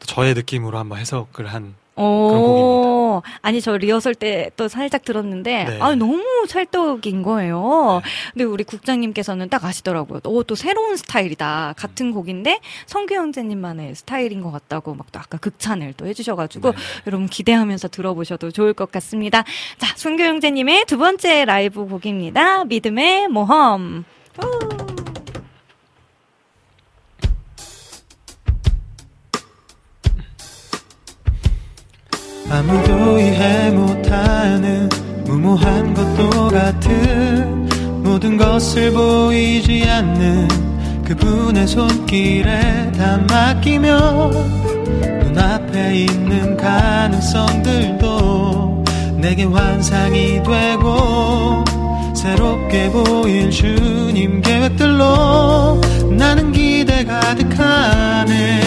또 저의 느낌으로 한번 해석을 한 오, 아니 저 리허설 때 또 살짝 들었는데 네. 아 너무 찰떡인 거예요. 근데 우리 국장님께서는 딱 아시더라고요. 오, 또 새로운 스타일이다. 같은 곡인데 성규 형제님만의 스타일인 것 같다고 막 또 아까 극찬을 또 해주셔가지고 네. 여러분 기대하면서 들어보셔도 좋을 것 같습니다. 자, 성규 형제님의 두 번째 라이브 곡입니다. 믿음의 모험. 후. 아무도 이해 못하는 무모한 것도 같은 모든 것을 보이지 않는 그분의 손길에 다 맡기며 눈앞에 있는 가능성들도 내게 환상이 되고 새롭게 보일 주님 계획들로 나는 기대 가득하네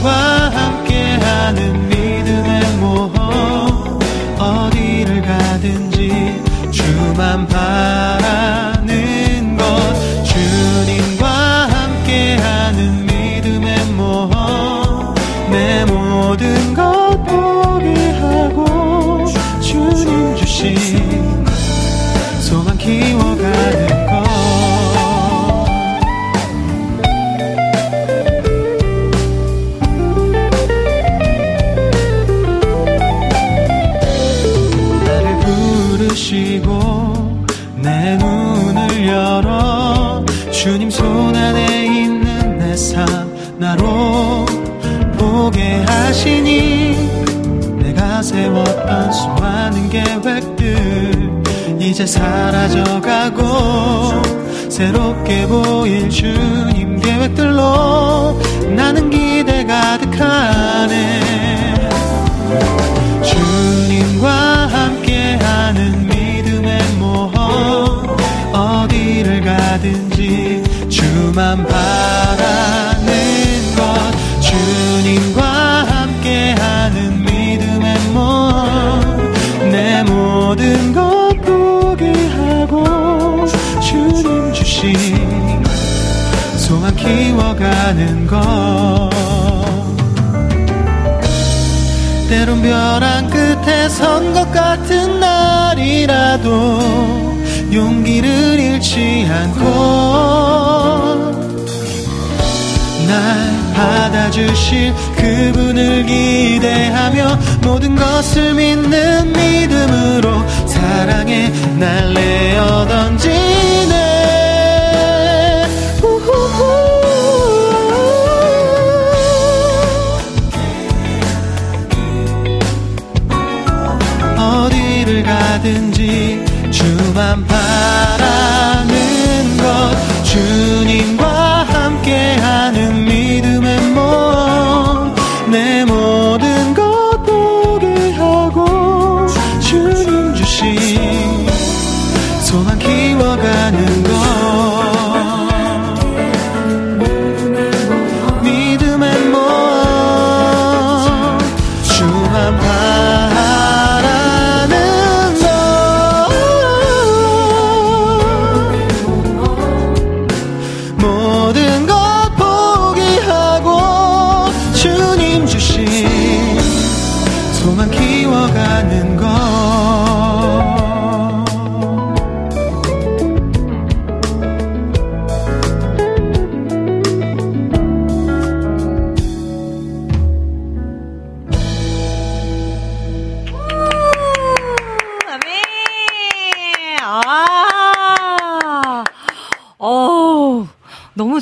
주님과 함께하는 믿음의 모험. 어디를 가든지 주만 바라는 것. 주님과 함께하는 믿음의 모험. 내 모든 것 포기하고 주님 주신 소망 키워 손 안에 있는 내 삶 나로 보게 하시니 내가 세웠던 수많은 계획들 이제 사라져가고 새롭게 보일 주님 계획들로 나는 기대 가득하네. 주님과 함께하는 믿음의 모험 어디를 가든지 주만 바라는 것 주님과 함께하는 믿음의 모험 내 모든 것 포기하고 주님 주신 소망 키워가는 것. 때론 벼랑 끝에 선 것 같은 날이라도 용기를 잃지 않고 날 받아주실 그분을 기대하며 모든 것을 믿는 믿음으로 사랑에 날 내어 던지네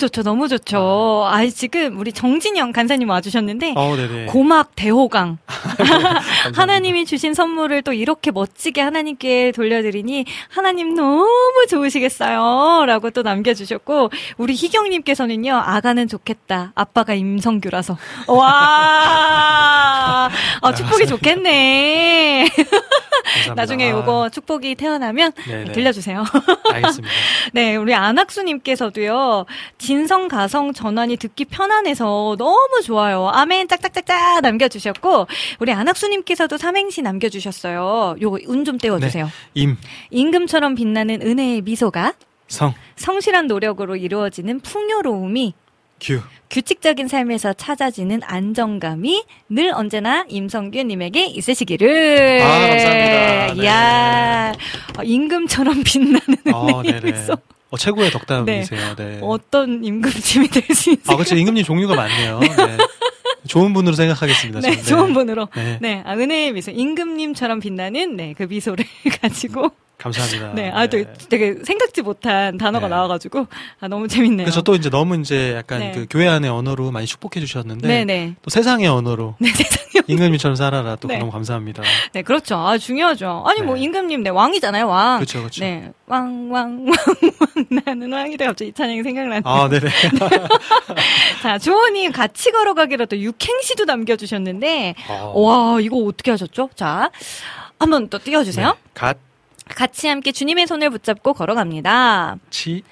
좋죠, 너무 좋죠. 아, 지금 우리 정진영 간사님 와주셨는데, 어. 고막 대호강. 하나님이 주신 선물을 또 이렇게 멋지게 하나님께 돌려드리니 하나님 너무 좋으시겠어요. 라고 또 남겨주셨고, 우리 희경님께서는요, 아가는 좋겠다. 아빠가 임성규라서. 와, 아, 축복이 좋겠네. 나중에 요거 축복이 태어나면 네네. 들려주세요. 알겠습니다. 네, 우리 안학수님께서도요, 진성 가성 전환이 듣기 편안해서 너무 좋아요. 아멘, 짝짝짝짝 남겨주셨고, 우리 안학수님께서도 삼행시 남겨주셨어요. 요거 운 좀 떼워주세요. 임, 임금처럼 빛나는 은혜의 미소가 성, 성실한 노력으로 이루어지는 풍요로움이 규. 규칙적인 삶에서 찾아지는 안정감이 늘 언제나 임성규님에게 있으시기를. 아, 감사합니다. 네. 이야, 어, 임금처럼 빛나는 어, 은혜의. 미소. 어, 최고의 덕담이세요. 네. 어떤 임금님이 될 수 있을까요? 아, 그렇죠. 임금님 종류가 많네요. 네. 좋은 분으로 생각하겠습니다. 네, 저는. 좋은 분으로. 네. 네, 아, 은혜의 미소. 임금님처럼 빛나는, 네, 그 미소를 가지고. 감사합니다. 네, 아, 또 되게 생각지 못한 단어가 네. 나와가지고, 아, 너무 재밌네요. 그래서 또 이제 너무 이제 약간 네. 그 교회 안의 언어로 많이 축복해 주셨는데 네네. 또 세상의 언어로 네, 세상에. 임금님처럼 살아라 또 네. 너무 감사합니다. 네, 그렇죠. 아, 중요하죠. 아니, 뭐, 네. 임금님, 네, 왕이잖아요, 왕. 그렇죠, 그렇죠. 네, 왕, 왕, 왕, 왕, 나는 왕이다. 갑자기 이 찬양이 생각나네요. 아, 네네. 자, 주호님 같이 걸어가기로 또 육행시도 남겨주셨는데, 어. 와, 이거 어떻게 하셨죠? 자, 한번 또 띄워주세요. 네. 갓, 같이 함께 주님의 손을 붙잡고 걸어갑니다. 치,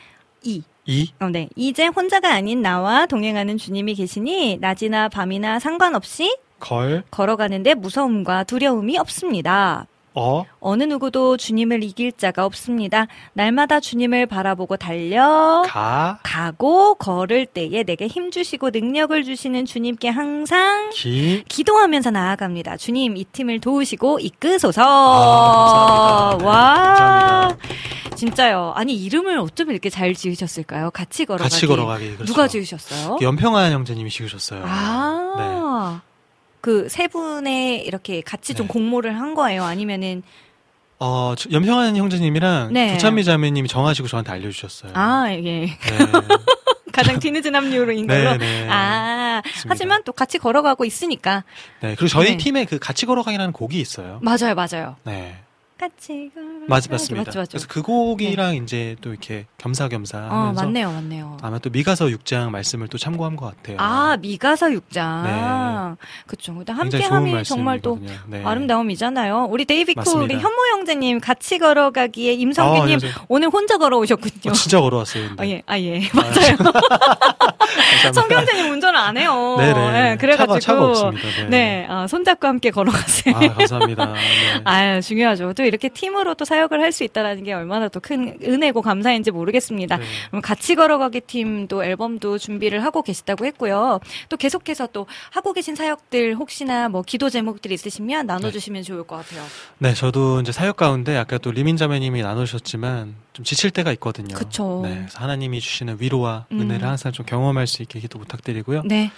이. 이, 어, 네. 이제 혼자가 아닌 나와 동행하는 주님이 계시니 낮이나 밤이나 상관없이 걸, 걸어가는데 무서움과 두려움이 없습니다. 어, 어느 누구도 주님을 이길 자가 없습니다. 날마다 주님을 바라보고 달려 가, 가고 걸을 때에 내게 힘 주시고 능력을 주시는 주님께 항상 기, 기도하면서 나아갑니다. 주님 이 팀을 도우시고 이끄소서. 아, 감사합니다. 네, 와. 감사합니다. 진짜요. 아니 이름을 어쩜 이렇게 잘 지으셨을까요? 같이 걸어가기. 같이 걸어가기. 그렇죠. 누가 지으셨어요? 연평한 형제님이 지으셨어요. 아. 그 세 분의 이렇게 같이 좀 네. 공모를 한 거예요? 아니면은 어, 저- 연평한 형제님이랑 네. 부찬미 자매님이 정하시고 저한테 알려주셨어요. 아, 예. 네. 가장 뒤늦은 합류로인 걸로. 네, 네. 아, 맞습니다. 하지만 또 같이 걸어가고 있으니까. 네. 그리고 저희 네. 팀에 그 같이 걸어가기라는 곡이 있어요. 맞아요, 맞아요. 네. 같이. 맞, 맞습니다. 맞죠, 맞죠. 그래서 그 곡이랑 이제 또 이렇게 겸사겸사 어, 하면서 맞네요, 맞네요. 아마 또 미가서 6장 말씀을 또 참고한 것 같아요. 아, 미가서 6장. 그쵸. 근데 굉장히 좋은 함께 함이 정말 또. 네. 아름다움이잖아요. 우리 데이비코. 우리 현모 형제님 같이 걸어가기에 임성규님 아, 맞아요. 오늘 혼자 걸어오셨군요. 어, 진짜 걸어왔어요. 아, 예, 아, 예. 맞아요. 성경자님 운전을 안 해요. 네네. 예, 그래가지고. 차가, 차가 없습니다. 네. 네, 아, 손잡고 함께 걸어가세요. 아, 감사합니다. 네. 아, 중요하죠. 또 이렇게 팀으로 또 사역을 할 수 있다라는 게 얼마나 또 큰 은혜고 감사인지 모르겠습니다. 네. 그럼 같이 걸어가기 팀도 앨범도 준비를 하고 계시다고 했고요. 또 계속해서 또 하고 계신 사역들 혹시나 뭐 기도 제목들이 있으시면 나눠주시면 좋을 것 같아요. 네, 저도 이제 사역 가운데 아까 또 리민 자매님이 나누셨지만 좀 지칠 때가 있거든요. 그쵸. 네, 그래서 하나님이 주시는 위로와 음. 은혜를 항상 좀 경험할 수 있게 기도 부탁드리고요. 네.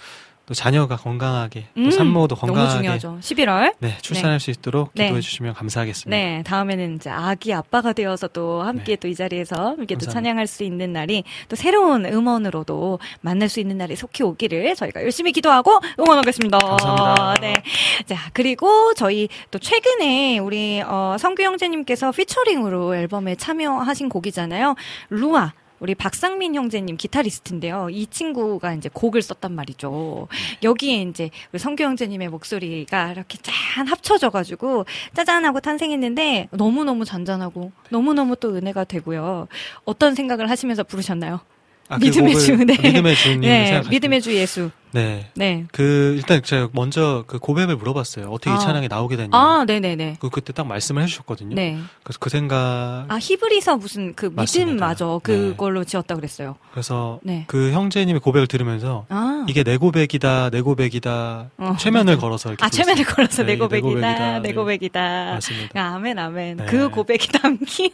또 자녀가 건강하게, 음, 또 산모도 너무 건강하게 중요하죠. 11월. 네, 출산할 수 있도록 네. 기도해 주시면 감사하겠습니다. 네, 다음에는 이제 아기 아빠가 되어서 또 함께 네. 또이 자리에서 함께 또 감사합니다. 찬양할 수 있는 날이 또 새로운 음원으로도 만날 수 있는 날이 속히 오기를 저희가 열심히 기도하고 응원하겠습니다. 감사합니다. 네. 자, 그리고 저희 또 최근에 우리 어, 성규 형제님께서 피처링으로 앨범에 참여하신 곡이잖아요. 루아. 우리 박상민 형제님 기타리스트인데요. 이 친구가 이제 곡을 썼단 말이죠. 여기에 이제 우리 성규 형제님의 목소리가 이렇게 짠 합쳐져가지고 짜잔하고 탄생했는데 너무너무 잔잔하고 너무너무 또 은혜가 되고요. 어떤 생각을 하시면서 부르셨나요? 아, 그 믿음의 주, 네. 아, 믿음의 주님 네, 믿음의 주 예수. 네. 네. 그 일단 제가 먼저 그 고백을 물어봤어요. 어떻게 아. 이 찬양이 나오게 됐냐. 아, 네네네. 그 그때 딱 말씀을 해주셨거든요. 네. 그래서 그 생각 아, 히브리서 무슨 그 믿음. 마저 네. 그걸로 지었다 그랬어요. 그래서 네. 그 형제님의 고백을 들으면서 아. 이게 내 고백이다, 내 고백이다. 어. 최면을 걸어서 이렇게 아, 최면을. 걸어서 네, 내 고백이다. 내 네. 고백이다. 맞습니다. 아, 아멘, 아멘. 네. 그 고백이 담긴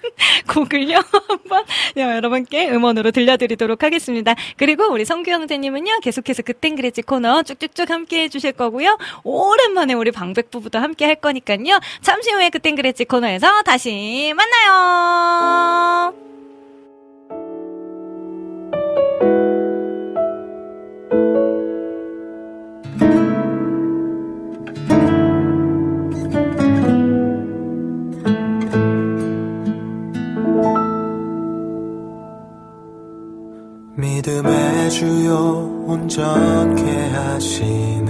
곡을요, 한번 여러분께 음원으로 들려드리도록 하겠습니다. 그리고 우리 성규 형제님은요, 계속해서 그땐 그 랬지 코너 쭉쭉쭉 함께 해주실 거고요. 오랜만에 우리 방백 부부도 함께 할 거니까요. 잠시 후에 그땐 그랬지 코너에서 다시 만나요! 믿음의 주요 온전 케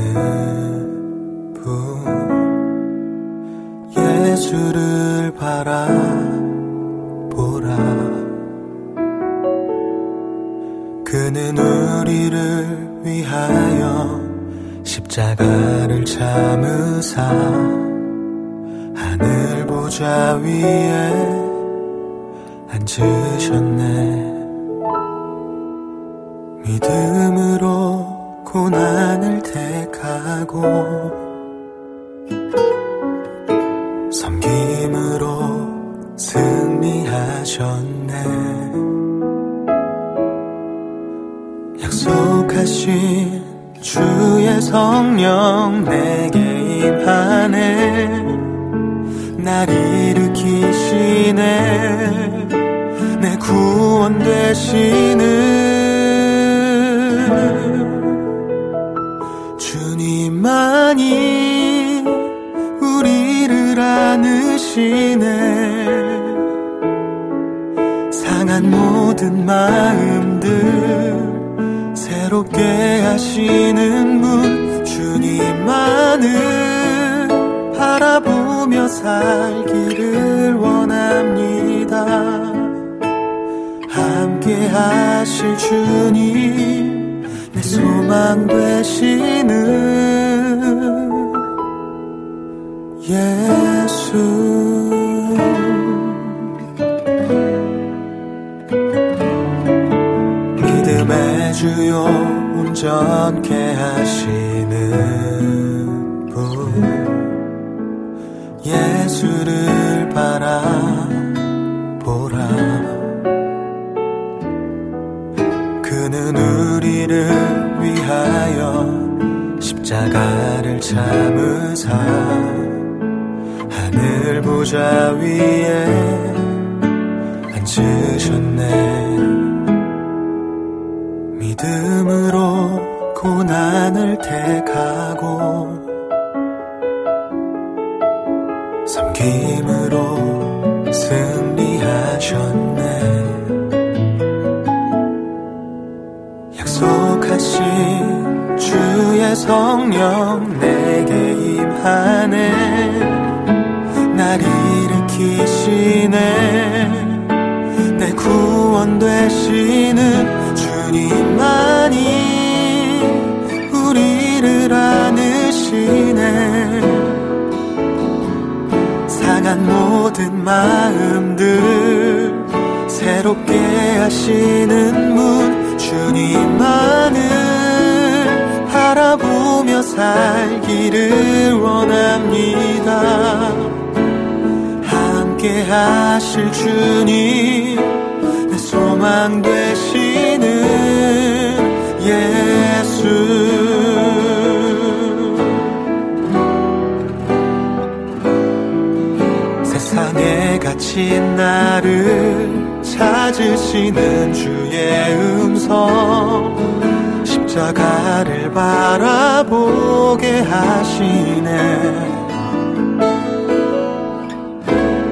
덮이네.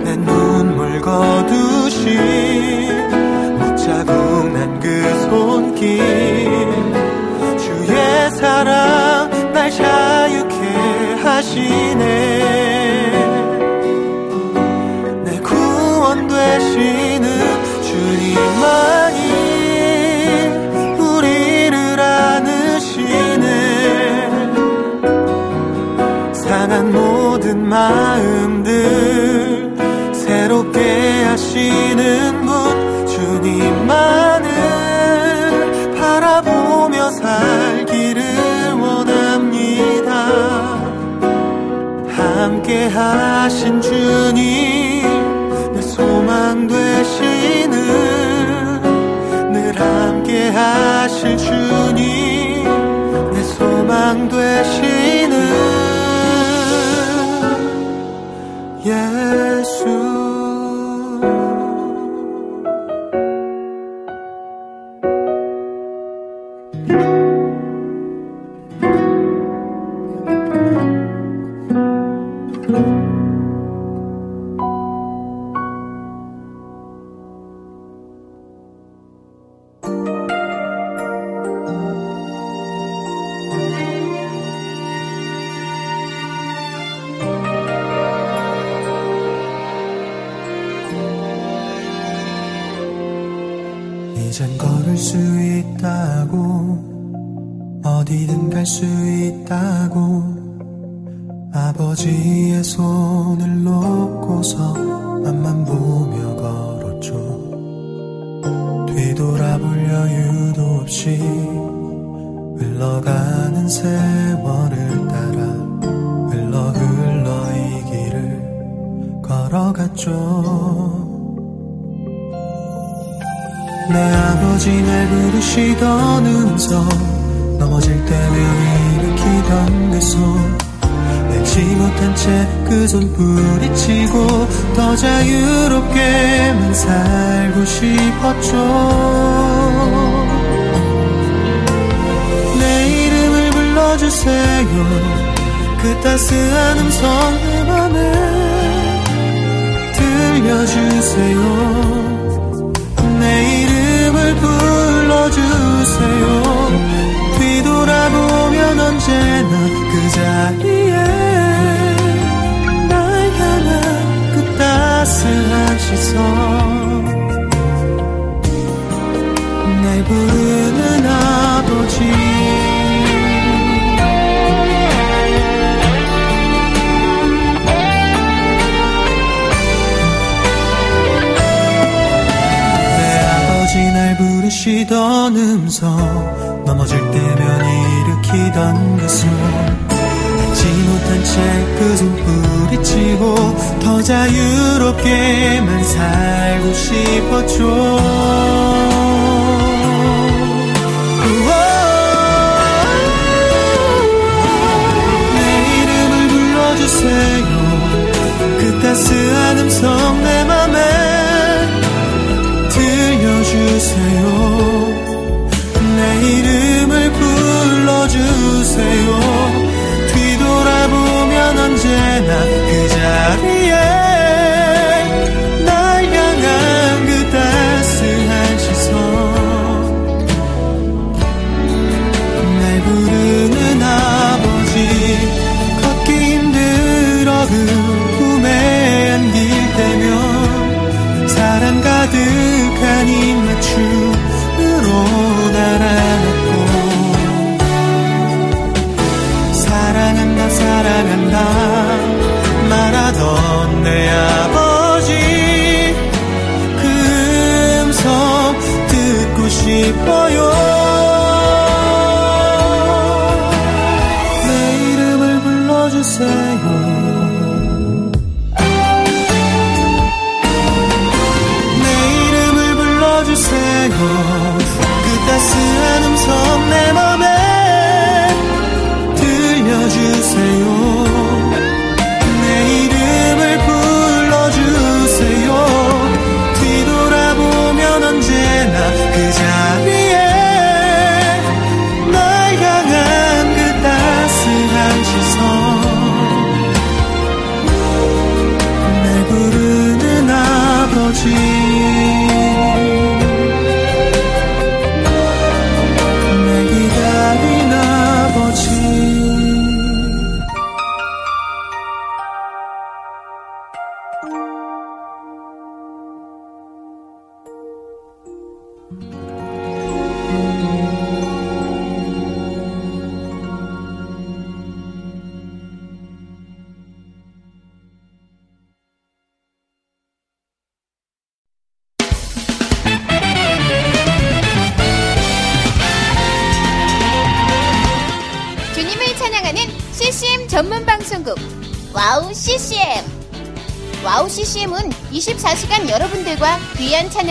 내 눈물 거두신 못 자궁 난그 손길. 주의 사랑 날 자유케 하시네. 내 구원 되시네 마음들 새롭게 하시는 분 주님만을 바라보며 살기를 원합니다. 함께 하신 주님 내 소망 되시는 늘 함께 하실 주님 내 소망 되시는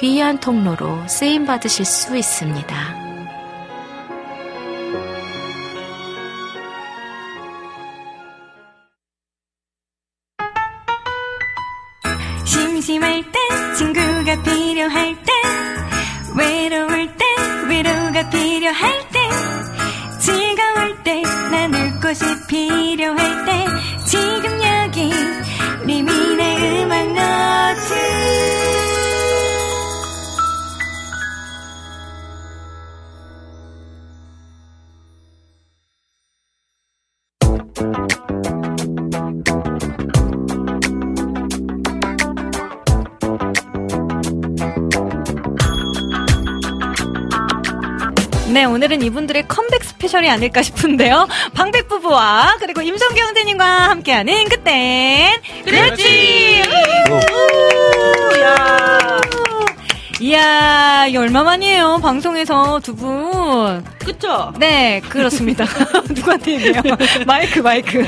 귀한 통로로 쓰임 받으실 수 있습니다. 심심할 때 친구가 필요할 때 외로울 때 위로가 필요할 때 즐거울 때 나눌 곳이 필요할 때 지금 여 네, 오늘은 이분들의 컴백 special이 아닐까 싶은데요. 방백 부부와 그리고 임성규 선생님과 함께하는 그땐 그랬지. 우! 야. 이야, 이게 얼마만이에요, 방송에서 두 분. 그쵸? 네, 그렇습니다. 누구한테 얘기해요? 마이크, 마이크.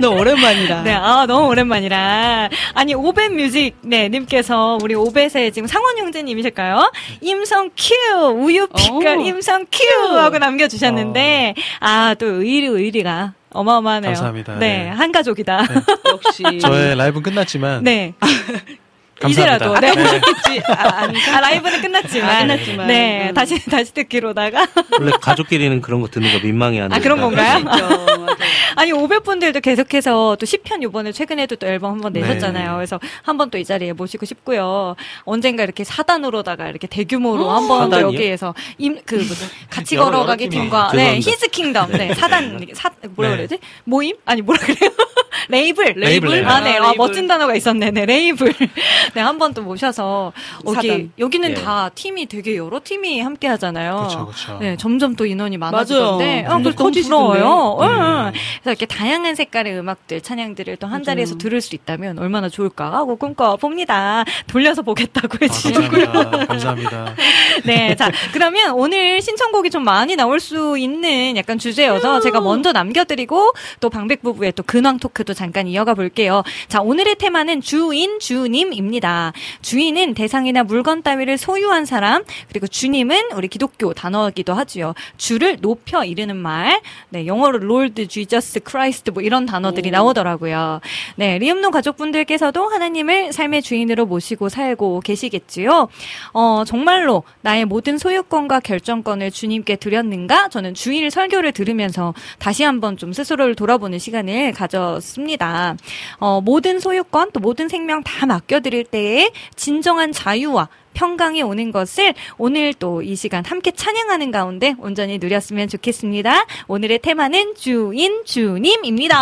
너무 오랜만이라. 네, 아, 너무 오랜만이라. 아니, 오벳 뮤직, 네, 님께서, 우리 오벳의 지금 상원 형제님이실까요? 임성 큐! 우유 빛깔 오. 임성 큐! 하고 남겨주셨는데, 아, 또 의리, 의리가 어마어마하네요. 감사합니다. 네, 네. 한 가족이다. 역시. 저의 라이브는 끝났지만 네. 감사합니다. 이제라도, 네. 보셨겠지. 아. 아, 라이브는 끝났지만. 아, 끝났지만. 네, 음. 다시, 다시 듣기로다가. 원래 가족끼리는 그런 거 듣는 거 민망해하는. 아, 그런 건가요? 아니 500분들도 계속해서 또 10편 이번에 최근에도 또 앨범 한번 네. 내셨잖아요. 그래서 한번 또 이 자리에 모시고 싶고요. 언젠가 이렇게 사단으로다가 이렇게 대규모로 한번또 사단이요? 여기에서 임 그 무슨 같이 걸어가기. 팀과 네 죄송합니다. His Kingdom 네 사단 사 뭐라 네. 그래야지 모임 아니 뭐라 그래요 레이블 레이블, 레이블. 아네 아, 아, 레이블. 멋진 단어가 있었네 네 레이블 네 한 번 또 모셔서 여기 사단. 여기는 예. 다 팀이 되게 여러 팀이 함께 하잖아요. 그렇죠, 그렇죠. 네, 점점 또 인원이 많아지던데, 맞아요. 아, 너무 커지시던데. 부러워요. 응. 음. 그래서 이렇게 다양한 색깔의 음악들, 찬양들을 또 한. 자리에서 들을 수 있다면 얼마나 좋을까 하고 꿈꿔 봅니다. 돌려서 보겠다고 아, 해주시고요. 감사합니다. 감사합니다. 네, 자, 그러면 오늘 신청곡이 좀 많이 나올 수 있는 약간 주제여서 제가 먼저 남겨드리고 또 방백 부부의 또 근황 토크 도 잠깐 이어가 볼게요. 자, 오늘의 테마는 주인, 주님입니다. 주인은 대상이나 물건 따위를 소유한 사람, 그리고 주님은 우리 기독교 단어이기도 하지요. 주를 높여 이르는 말, 네, 영어로 Lord, Jesus, Christ 뭐 이런 단어들이 나오더라고요. 네, 리음노 가족분들께서도 하나님을 삶의 주인으로 모시고 살고 계시겠지요. 어, 정말로 나의 모든 소유권과 결정권을 주님께 드렸는가? 저는 주일 설교를 들으면서 다시 한번 좀 스스로를 돌아보는 시간을 가 졌습니다. 어, 모든 소유권 또 모든 생명 다 맡겨드릴 때에 진정한 자유와 평강이 오는 것을 오늘 또 이 시간 함께 찬양하는 가운데 온전히 누렸으면 좋겠습니다. 오늘의 테마는 주인 주님입니다.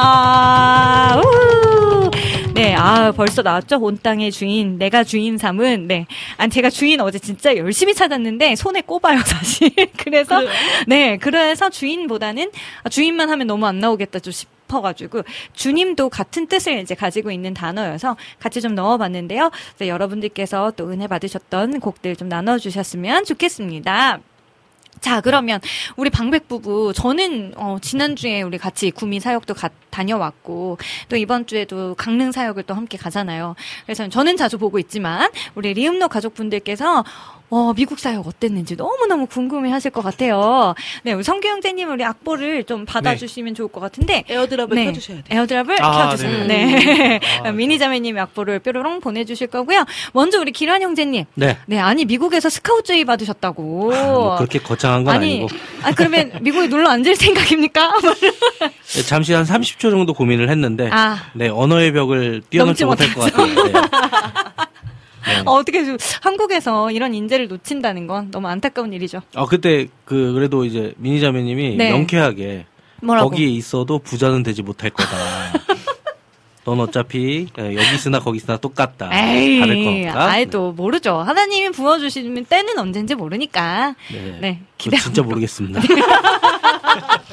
우! 네, 아 벌써 나왔죠. 온 땅의 주인, 내가 주인 삼은 네. 아니 제가 주인 어제 진짜 열심히 찾았는데 손에 꼽아요 사실. 그래서 네, 그래서 주인보다는 아, 주인만 하면 너무 안 나오겠다 좀 싶 어가지고 주님도 같은 뜻을 이제 가지고 있는 단어여서 같이 좀 넣어봤는데요. 그래서 여러분들께서 또 은혜 받으셨던 곡들 좀 나눠주셨으면 좋겠습니다. 자, 그러면 우리 방백 부부 저는 어 지난주에 우리 같이 구미 사역도 가- 다녀왔고 또 이번 주에도 강릉 사역을 또 함께 가잖아요. 그래서 저는 자주 보고 있지만 우리 리음노 가족분들께서 어, 미국 사역 어땠는지 너무너무 궁금해 하실 것 같아요. 네, 우리 성규 형제님 우리 악보를 좀 받아주시면 좋을 것 같은데 AirDrop을 네. 켜주셔야 돼요. AirDrop을 아, 켜주세요. 네. 네. 아, 민희 자매님이 악보를 뾰로롱 보내주실 거고요. 먼저 우리 길환 형제님. 네. 네, 아니 미국에서 스카우트 제의 받으셨다고. 뭐 그렇게 거창한 건 아니, 아니 고 아 그러면 미국에 눌러앉을 생각입니까? 네, 잠시 한 30초 정도 고민을 했는데 아, 네 언어의 벽을 뛰어넘지 넘지 못할 것 같아요. 네. 네. 어, 어떻게 좀 한국에서 이런 인재를 놓친다는 건 너무 안타까운 일이죠. 어 그때 그 그래도 이제 미니 자매님이 네. 명쾌하게 뭐라고? 거기에 있어도 부자는 되지 못할 거다. 넌 어차피 예, 여기 있으나 거기 있으나 똑같다. 에이, 다를 거 없다. 아이 또 모르죠. 하나님이 부어주시면 때는 언젠지 모르니까. 네. 네, 그거 진짜 모르겠습니다.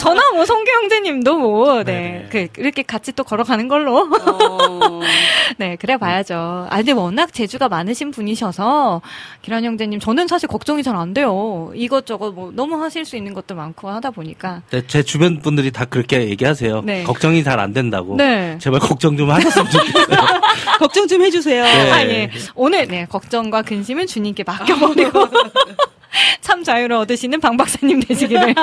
저나 뭐 성규 형제님도 뭐, 네 네. 네, 그 이렇게 같이 또 걸어가는 걸로. 어, 네, 그래 봐야죠. 아, 근데 워낙 재주가 많으신 분이셔서, 기란 형제님, 저는 사실 걱정이 잘 안 돼요. 이것저것 뭐, 너무 하실 수 있는 것도 많고 하다 보니까. 네, 제 주변 분들이 다 그렇게 얘기하세요. 네. 걱정이 잘 안 된다고. 네. 제발 걱정 좀 하셨으면 좋겠어요. 걱정 좀 해주세요. 네. 아, 예. 오늘, 네, 걱정과 근심은 주님께 맡겨버리고. 참 자유를 얻으시는 방 박사님 되시기를.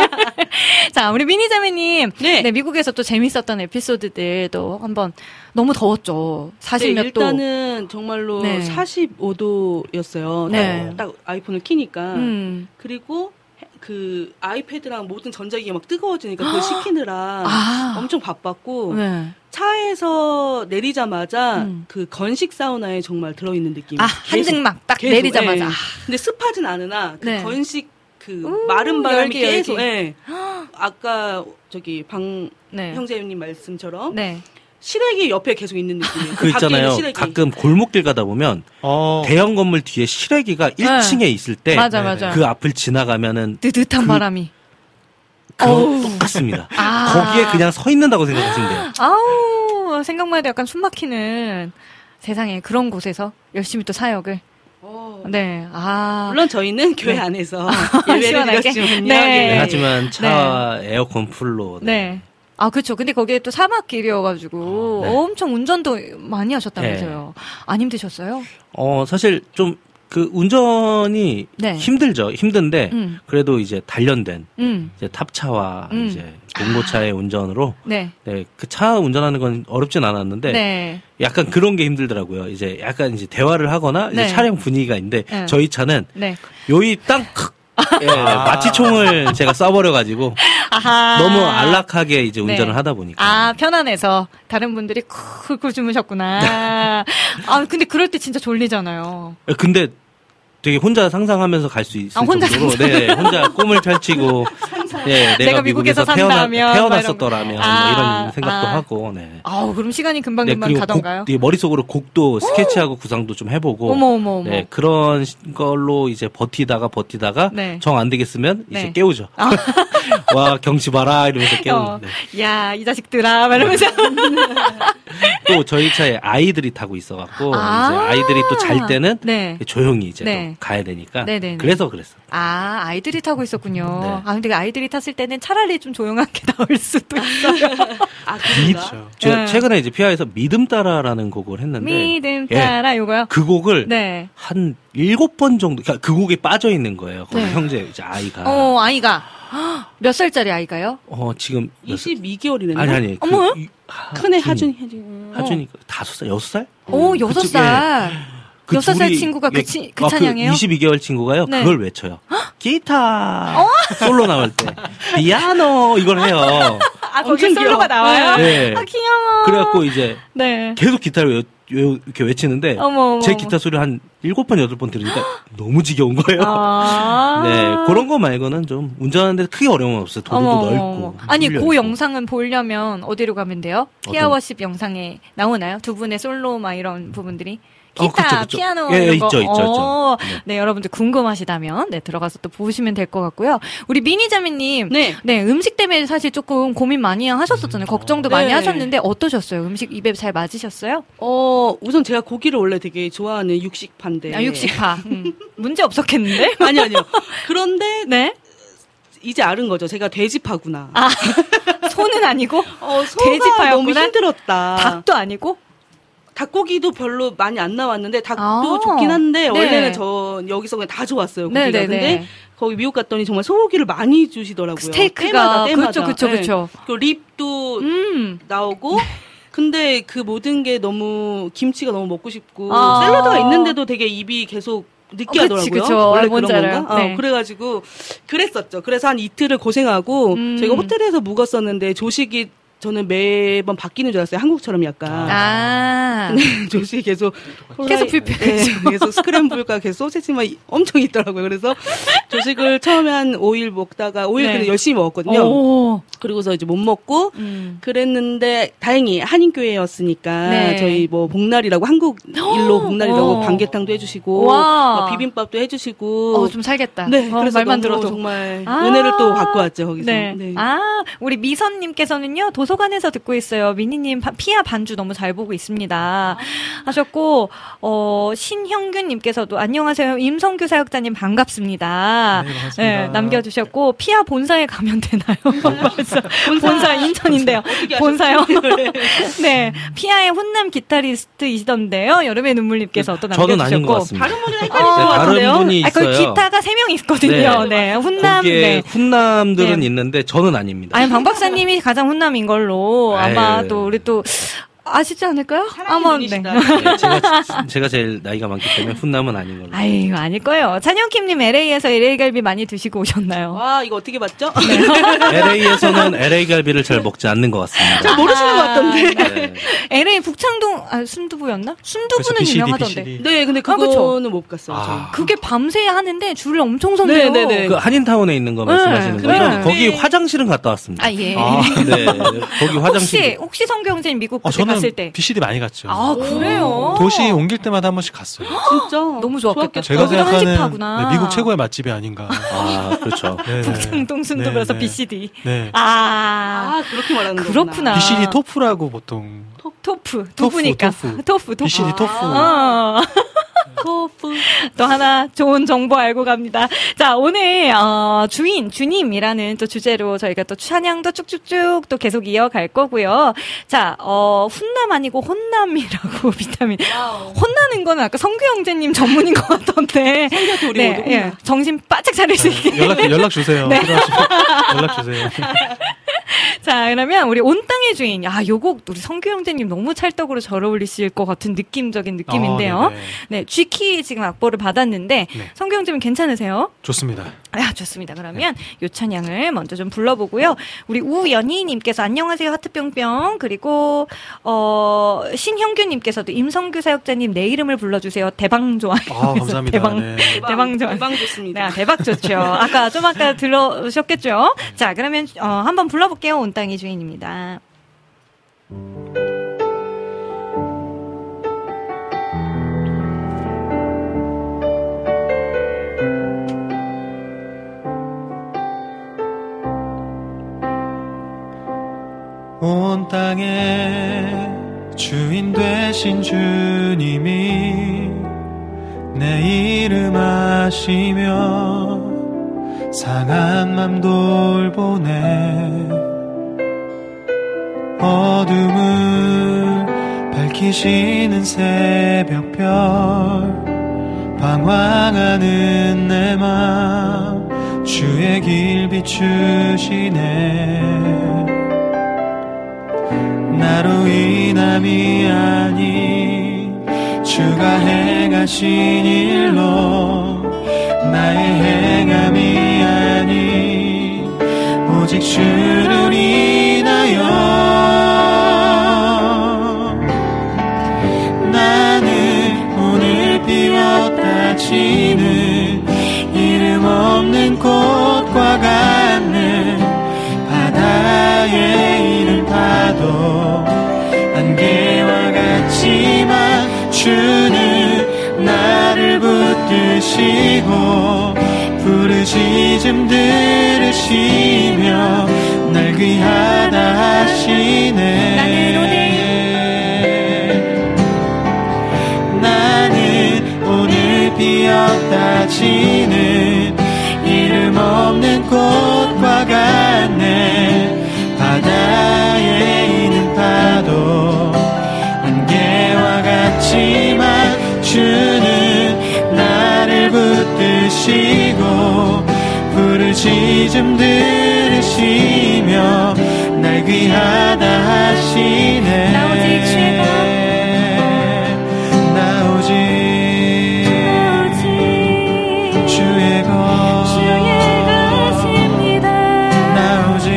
자, 우리 미니자매님. 네. 네, 미국에서 또 재밌었던 에피소드들도 한번 너무 더웠죠. 40 네, 몇. 일단은 정말로 네. 45도였어요. 네. 딱, 딱 아이폰을 키니까. 음. 그리고 해- 그 아이패드랑 모든 전자기기 막 뜨거워지니까 그걸 식히느라 아. 엄청 바빴고 네. 차에서 내리자마자 음. 그 건식 사우나에 정말 들어있는 느낌. 아, 계속, 한증 막 딱 계속, 내리자마자. 예. 근데 습하진 않으나 그 네. 건식 그 우, 마른 바람이 열기, 열기. 계속 예. 아까 저기 방 네. 형제님 말씀처럼 네. 시래기 옆에 계속 있는 느낌이에요. 그 있잖아요. 시래기. 가끔 골목길 가다 보면 어, 대형 건물 뒤에 시래기가 1층에 있을 때그 맞아, 네, 맞아. 앞을 지나가면은 뜨뜻한 그- 바람이. 똑같습니다. 아. 거기에 그냥 서 있는다고 생각하시면 돼요. 아우, 생각만 해도 약간 숨 막히는 세상에 그런 곳에서 열심히 또 사역을. 어. 네. 아. 물론 저희는 교회 네. 안에서 예배를 시원하게? 드렸지만요. 네. 네, 예. 하지만 차 에어컨 풀로 네. 네. 아, 그렇죠. 근데 거기에 또 사막길이어가지고 네. 엄청 운전도 많이 하셨다면서요. 안 힘드셨어요? 어, 사실 좀 그 운전이 네. 힘들죠. 힘든데 음. 그래도 이제 단련된 음. 이제 탑차와 음. 이제 공고차의 운전으로 네. 네, 그 차 운전하는 건 어렵진 않았는데 네. 약간 그런 게 힘들더라고요. 이제 약간 이제 대화를 하거나 이제 네. 차량 분위기가 있는데 네. 저희 차는 네. 요이 땅 예, 마취총을 제가 쏴버려가지고 아하. 너무 안락하게 이제 운전을 네. 하다 보니까 아, 편안해서 다른 분들이 쿨쿨 주무셨구나. 아, 근데 그럴 때 진짜 졸리잖아요. 근데 되게 혼자 상상하면서 갈 수 있을 아, 혼자 정도로 상상. 네, 혼자 꿈을 펼치고 예, 내가, 미국에서 태어나, 산다면 태어났었더라면 거. 뭐 아, 이런 생각도 아. 하고 네. 아우, 그럼 시간이 금방 금방 그리고 가던가요? 곡, 예, 머릿속으로 곡도 스케치하고 구상도 좀 해보고 어머, 어머, 어머. 네, 그런 시- 걸로 이제 버티다가 버티다가 네. 정 안 되겠으면 이제 네. 깨우죠. 와 경치 봐라 이러면서 깨우는. 어, 네. 야, 이 자식들아, 막 이러면서. 또 저희 차에 아이들이 타고 있어갖고 아. 이제 아이들이 또 잘 때는 네. 조용히 이제 네. 또 가야 되니까 네네네. 그래서 그랬어. 아, 아이들이 타고 있었군요. 네. 아, 근데 아이들이 탔을 때는 차라리 좀 조용하게 나올 수도 있어요. 아, 그렇죠. 저 네. 최근에 이제 피아에서 믿음 따라라는 곡을 했는데 믿음 예, 따라, 요거요? 그 곡을 네. 한 일곱 번 정도 그러니까 그 곡에 빠져 있는 거예요. 네. 형제 이제 아이가 어, 아이가. 헉, 몇 살짜리 아이가요? 어 지금 몇 살? 22개월이네. 아니 아니 그 어머? 큰애 하준이. 하준이, 하준이. 하준이 다섯 살 여섯 살? 오, 여섯 그쪽, 살. 그 여섯 살 둘이- 친구가 그 예, 치- 그 아, 찬양해요? 22개월 친구가요. 네. 그걸 외쳐요. 기타 솔로 나올 때 피아노 이걸 해요. 아, 거기 솔로가 나와요? 네. 아, 귀여워. 그래갖고 이제 네. 계속 기타를 외, 외- 이렇게 외치는데 어머, 어머, 제 어머. 기타 소리 한 일곱 번 여덟 번 들으니까 너무 지겨운 거예요. 아. 네 그런 거 말고는 좀 운전하는데 크게 어려움은 없어요. 도로도 어머, 넓고. 아니, 뚫려 그 있고. 영상은 보려면 어디로 가면 돼요? 피아워십 영상에 나오나요? 두 분의 솔로 막 이런 부분들이? 어, 기타, 그쵸, 그쵸. 피아노 예, 이런 거. 있죠, 있죠, 있죠. 어, 네. 여러분들 궁금하시다면 네 들어가서 또 보시면 될 것 같고요. 우리 미니자매님, 네. 네 음식 때문에 사실 조금 고민 많이 하셨었잖아요. 걱정도 많이 네. 하셨는데 어떠셨어요? 음식 입에 잘 맞으셨어요? 어, 우선 제가 고기를 원래 되게 좋아하는 육식파인데. 아, 육식파. 음, 문제 없었겠는데? 아니, 아니요. 그런데 네. 이제 알은 거죠. 제가 돼지파구나. 아, 소는 아니고 어, 소가 돼지파였구나? 너무 힘들었다. 닭도 아니고 닭고기도 별로 많이 안 나왔는데 닭도 아. 좋긴 한데 네. 원래는 저 여기서 그냥 다 좋았어요 고기가 네네네. 근데 거기 미국 갔더니 정말 소고기를 많이 주시더라고요 스테이크가 때마다, 때마다. 그렇죠, 그렇죠, 네. 그렇죠. 그 립도 음. 나오고 근데 그 모든 게 너무 김치가 너무 먹고 싶고 아. 샐러드가 있는데도 되게 입이 계속 느끼하더라고요. 그치, 그쵸. 원래 그런. 건가? 네. 어, 그래가지고 그랬었죠. 그래서 한 이틀을 고생하고 음. 저희가 호텔에서 묵었었는데 조식이 저는 매번 바뀌는 줄 알았어요. 한국처럼 약간. 아. 근데 조식이 계속 계속 불편해져. 네, 계속 스크램블과 계속 소세지만 이- 엄청 있더라고요. 그래서 조식을 처음에 한 5일 먹다가 5일 네. 그냥 열심히 먹었거든요. 오. 그리고서 이제 못 먹고 음. 그랬는데 다행히 한인교회였으니까 네. 저희 뭐 복날이라고 한국 일로 복날이라고 어. 반개탕도 해주시고 와. 뭐 비빔밥도 해주시고 어, 좀 살겠다. 네, 어, 그래서 말만 들어도. 정말 아. 은혜를 또 받고 왔죠 거기서. 네. 네. 아, 우리 미선님께서는요, 도서 관에서 듣고 있어요. 미니님, 파- 피아 반주 너무 잘 보고 있습니다. 하셨고, 어, 신형균님께서도 안녕하세요. 임성규 사역자님 반갑습니다. 네. 네, 남겨주셨고, 피아 본사에 가면 되나요? 본사, 본사 인천인데요. 본사요? 네. 네. 피아의 훈남 기타리스트이시던데요. 여름의 눈물님께서 또 남겨주셨고. 저는 아닌 것 같습니다. 다른 분이랑 어, 헷갈리실 것 다른 같은데요. 분이 아, 있어요. 기타가 세 명 있거든요. 네. 훈남, 네. 훈남들은 네. 있는데 저는 아닙니다. 아니 방 박사님이 가장 훈남인 걸로 아마 아유. 또 우리 또 아시지 않을까요? 아마 네. 네, 제가, 제가 제일 나이가 많기 때문에 훈남은 아닌 걸로. 아유 아닐 거예요. 찬영킴님 LA에서 LA 갈비 많이 드시고 오셨나요? 와 이거 어떻게 봤죠? LA에서는 LA 갈비를 잘 먹지 않는 것 같습니다. 잘 모르시는 것 같던데. 네. LA 북창동 아 순두부였나? 순두부는 BCD, 유명하던데. BCD. 네, 근데 아. 그거는 못 갔어요. 아. 그게 밤새 하는데 줄을 엄청 선대요. 네, 네, 네. 그 한인타운에 있는 거 말씀하시는 네, 거죠? 네. 거기 화장실은 갔다 왔습니다. 아 예. 아. 네, 거기 혹시 화장실. 혹시 성경진 미국 어, 그때 저는 갔을 때. BCD 많이 갔죠. 아 그래요? 도시 옮길 때마다 한 번씩 갔어요. 진짜 너무 좋았겠다. 제가 생각하는 한식파구나. 네, 미국 최고의 맛집이 아닌가. 아, 그렇죠. 네, 네. 북창동 순두부에서 네, 네. BCD. 네. 아, 아 그렇게 말하는 거구나. 그렇구나. BCD 토프라고 보통 토프 토프, 두부니까 토프. 토프 토프. BCD 토프. 어. 또 하나 좋은 정보 알고 갑니다. 자, 오늘, 어, 주인, 주님이라는 또 주제로 저희가 또 찬양도 쭉쭉쭉 또 계속 이어갈 거고요. 자, 어, 훈남 아니고 혼남이라고 비타민. 혼나는 거는 아까 성규 형제님 전문인 것 같던데. 우리 네, 예. 정신 바짝 차릴 수 있게. 연락 연락 주세요. 네. 연락 주세요. 자, 그러면 우리 온 땅의 주인. 야, 요곡 우리 성규 형제님 너무 찰떡으로 잘 어울리실 것 같은 느낌적인 느낌인데요. 어, 네네. 네, G키 지금 악보를 받았는데 네. 성규 형제님 괜찮으세요? 좋습니다. 아, 좋습니다. 그러면 요 찬양을 먼저 좀 불러보고요. 우리 우연희님께서 안녕하세요 하트뿅뿅 그리고 어 신형규님께서도 임성규 사역자님 내 이름을 불러주세요. 대방 좋아요. 아, 감사합니다. 대방 네. 대방 좋아요. 대방 좋습니다. 네, 대박 좋죠. 아까 좀 아까 들으셨겠죠? 자, 그러면 어, 한번 불러볼게요. 온 땅의 주인입니다. 온 땅의 주인 되신 주님이 내 이름 아시며 상한 맘 돌보네. 어둠을 밝히시는 새벽별 방황하는 내 맘 주의 길 비추시네 나로 인함이 아닌 주가 행하신 일로 나의 행함이 아닌 오직 주를 인하여 나는 오늘 비웠다 지는 이름 없는 꽃과 같네 바다에 파도 안개와 같지만 주는 나를 붙드시고 부르짖음 들으시며 날 귀하다 하시네. 나는 오늘 피었다 지는 이름 없는 꽃과 같네. 바다 주는 나를 붙드시고 부르짖음 들으시며 날 귀하다 하시네. 나 오직 주의 나 오직 주의 것. 나 오직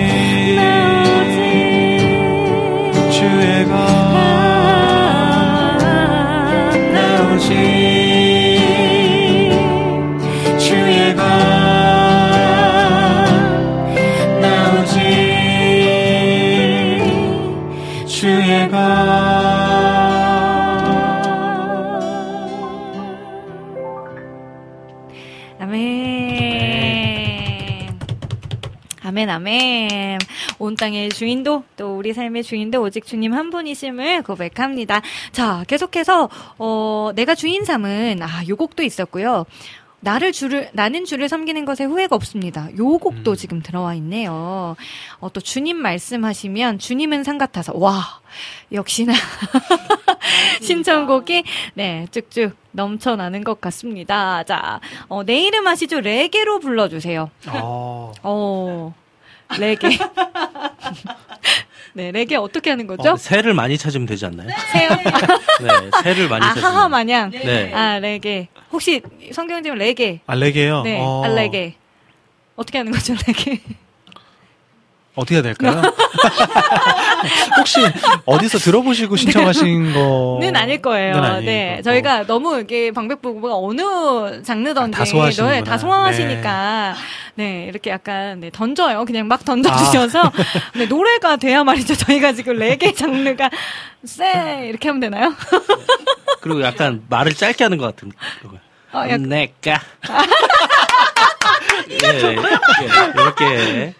주의 것 땅의 주인도, 또 우리 삶의 주인도 오직 주님 한 분이심을 고백합니다. 자, 계속해서, 어, 내가 주인 삼은, 아, 요 곡도 있었고요. 나를 주를, 나는 주를 섬기는 것에 후회가 없습니다. 요 곡도 지금 들어와 있네요. 어, 또 주님 말씀하시면 주님은 상 같아서, 와, 역시나. 신청곡이, 네, 쭉쭉 넘쳐나는 것 같습니다. 자, 어, 내 이름 아시죠? 레게로 불러주세요. 어, 어, 레게. 네, 레게 어떻게 하는 거죠? 어, 새를 많이 찾으면 되지 않나요? 새요? 네, 새를 많이 아, 찾으면. 하하 마냥. 네. 아, 레게. 혹시 성경님 레게. 알레게요. 네, 어, 알레게. 어떻게 하는 거죠, 레게? 어떻게 해야 될까요? 혹시 어디서 들어보시고 신청하신 거? 는 아닐 거예요. 는 아닐 네, 거고. 저희가 너무 이게 방백부부가 어느 장르던지 아, 다 소화하시는구나. 네, 다 소화하시니까 네. 이렇게 약간 네, 던져요. 그냥 막 던져주셔서 아. 네, 노래가 돼야 말이죠. 저희가 지금 레게 장르가 쎄 이렇게 하면 되나요? 그리고 약간 말을 짧게 하는 것 같은. 그거. 어, 약- 내가. 예, 예, 이렇게.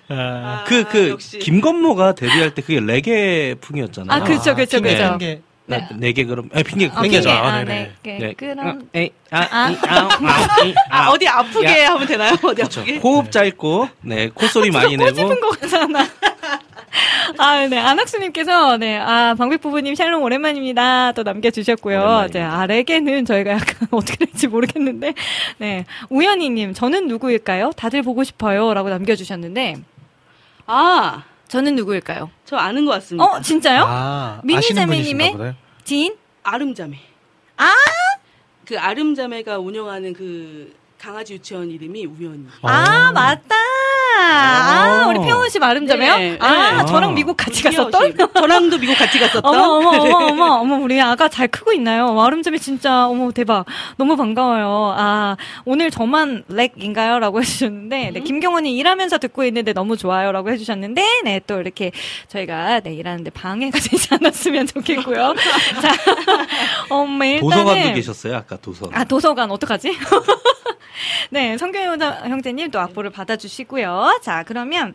그, 그, 김건모가 데뷔할 때 그게 레게 풍이었잖아요. 아, 그렇죠, 그렇죠, 네. 그렇죠. 게 네, 네개 그럼 아, 핑계 아, 핑계죠. 핑계. 아, 아, 네네. 네. 네. 그럼 에이, 아, 아. 이, 아, 아, 이, 아. 아, 어디 아프게 야. 하면 되나요? 어디 그렇죠. 아프게? 호흡 짧고 네 콧소리 많이 내고 꼬집은 것 같잖아. 아, 네. 안학수님께서, 네. 아, 방백부부님 샬롬 오랜만입니다. 또 남겨주셨고요. 오랜만입니다. 네. 아, 레게는 저희가 약간 어떻게 될지 모르겠는데. 네. 우연희님, 저는 누구일까요? 다들 보고 싶어요. 라고 남겨주셨는데. 아, 저는 누구일까요? 저 아는 것 같습니다. 어, 진짜요? 아, 미니 아시는 자매님의 분이신가 보다. 지인? 아름자매. 아! 그 아름자매가 운영하는 그 강아지 유치원 이름이 우연히. 아, 맞다! 아, 우리 평원 씨 마름자매요? 네, 아, 네. 저랑 미국 같이 갔었던? 저랑도 미국 같이 갔었던. 어머, 어머, 어머, 어머, 어머, 우리 아가 잘 크고 있나요? 마름자매 진짜, 어머, 대박. 너무 반가워요. 아, 오늘 저만 렉인가요? 라고 해주셨는데, 네, 김경원이 일하면서 듣고 있는데 너무 좋아요. 라고 해주셨는데, 네, 또 이렇게 저희가, 네, 일하는데 방해가 되지 않았으면 좋겠고요. 자, 어, 네, 일단은. 도서관도 계셨어요 아까 도서관 아, 도서관, 어떡하지? 네, 성경 형제님 또 악보를 받아주시고요. 자, 그러면,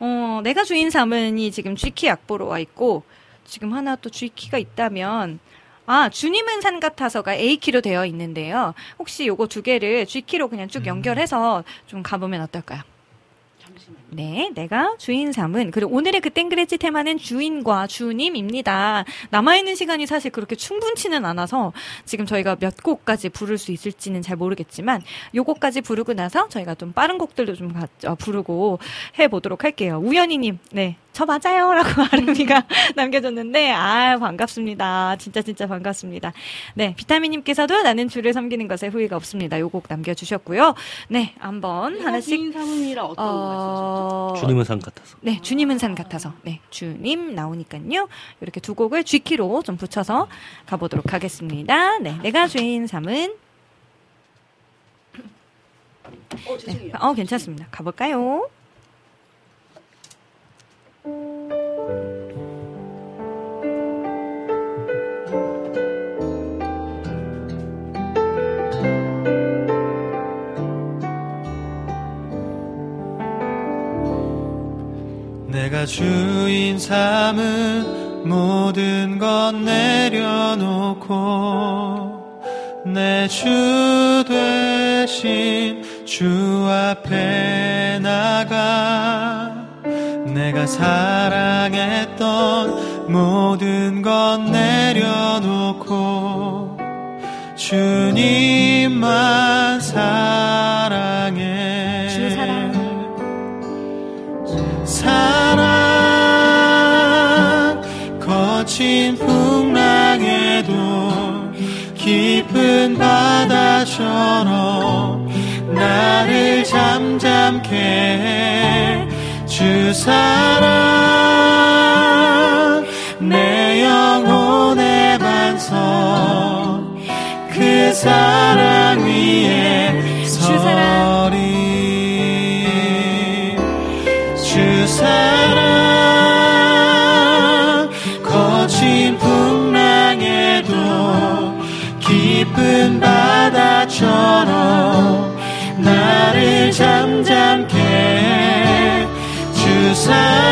어, 내가 주인 삼은이 지금 G키 악보로 와 있고, 지금 하나 또 G키가 있다면, 아, 주님은 산 같아서가 A키로 되어 있는데요. 혹시 요거 두 개를 G키로 그냥 쭉 연결해서 좀 가보면 어떨까요? 네, 내가 주인 삼은 그리고 오늘의 그 땡그레지 테마는 주인과 주님입니다. 남아 있는 시간이 사실 그렇게 충분치는 않아서 지금 저희가 몇 곡까지 부를 수 있을지는 잘 모르겠지만 요곡까지 부르고 나서 저희가 좀 빠른 곡들도 좀 가- 어, 부르고 해 보도록 할게요. 우연히 님, 네. 저 맞아요 라고 아름이가 남겨줬는데 아 반갑습니다 진짜 진짜 반갑습니다 네 비타민님께서도 나는 주를 섬기는 것에 후회가 없습니다 요 곡 남겨주셨고요 네 한번 하나씩 주인 삼은이랑 어떤 거 어... 주님은 산 같아서 네, 주님은 산 같아서. 네, 주님 나오니까요. 이렇게 두 곡을 G키로 좀 붙여서 가보도록 하겠습니다. 네, 내가 주인 삼은. 어, 죄송해요. 네, 어, 괜찮습니다. 가볼까요? 내가 주인 삼은 모든 것 내려놓고 내주 되신 주 앞에 나가 내가 사랑했던 모든 것 내려놓고 주님만 사랑해 주 사랑. 사 거친 풍랑에도 깊은 바다처럼 나를 잠잠케 해. 주 사랑 내 영혼의 반석 그 사랑 위 주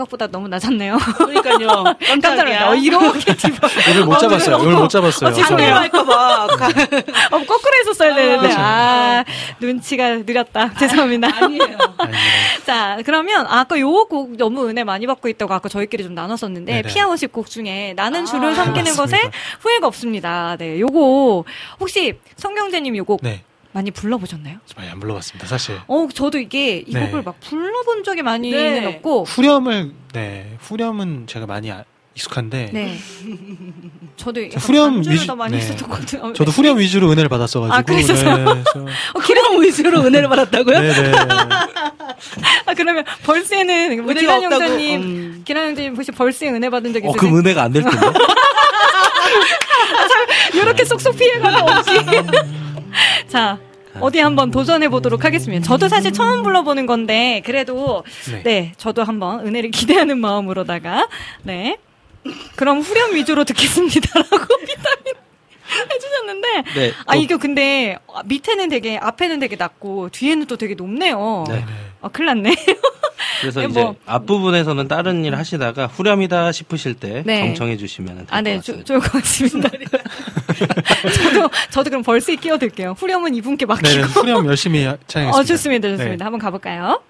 생각보다 너무 낮았네요. 그러니까요. 깜짝 놀랐다. 어, 이렇게 뒤로. 오늘 못 잡았어요. 오늘 못 잡았어요. 어. 저는. 할까봐. 어, 거꾸로 했었어야 되는데. 그렇죠. 아, 눈치가 느렸다. 죄송합니다. 아니에요. 자, 그러면 아까 요 곡 너무 은혜 많이 받고 있다고 아까 저희끼리 좀 나눴었는데 네네. 피아워십 곡 중에 나는 주를 아, 섬기는 것에 맞습니다. 후회가 없습니다. 네, 요거 혹시 성경재님 요곡 네, 많이 불러보셨나요? 많이 안 불러봤습니다. 사실 어, 저도 이게 이 네. 곡을 막 불러본 적이 많이는 네. 없고 후렴을 네 후렴은 제가 많이 아- 익숙한데 네. 저도 약간 후렴 위주- 더 많이 네. 했었던 것 같아요. 어, 저도 후렴 위주로 은혜를 받았어가지고 아, 그러셨어요? 네, 그래서- 어, 기름 위주로 은혜를 받았다고요? 네네 아, 그러면 벌새는 뭐 기란 형제님, 음. 기란 형제님 혹시 벌새 은혜 받은 적 어, 있으세요? 그 은혜가 안 될 텐데. 이렇게 쏙쏙 피해가는 없이. 자, 어디 한번 도전해 보도록 하겠습니다. 저도 사실 처음 불러보는 건데, 그래도, 네. 네, 저도 한번 은혜를 기대하는 마음으로다가, 네. 그럼 후렴 위주로 듣겠습니다라고 비타민 해주셨는데, 네. 아, 또- 이거 근데, 밑에는 되게, 앞에는 되게 낮고, 뒤에는 또 되게 높네요. 네. 아, 큰일 났네. 그래서 네, 이제 뭐- 앞부분에서는 다른 일 하시다가 후렴이다 싶으실 때 네. 경청해 주시면 될것 아, 네. 조- 좋을 것 같습니다. 저도, 저도 그럼 벌써 끼어들게요. 후렴은 이분께 맡기고. 네, 후렴 열심히 찬양했습니다. 어, 좋습니다, 좋습니다. 네. 한번 가볼까요?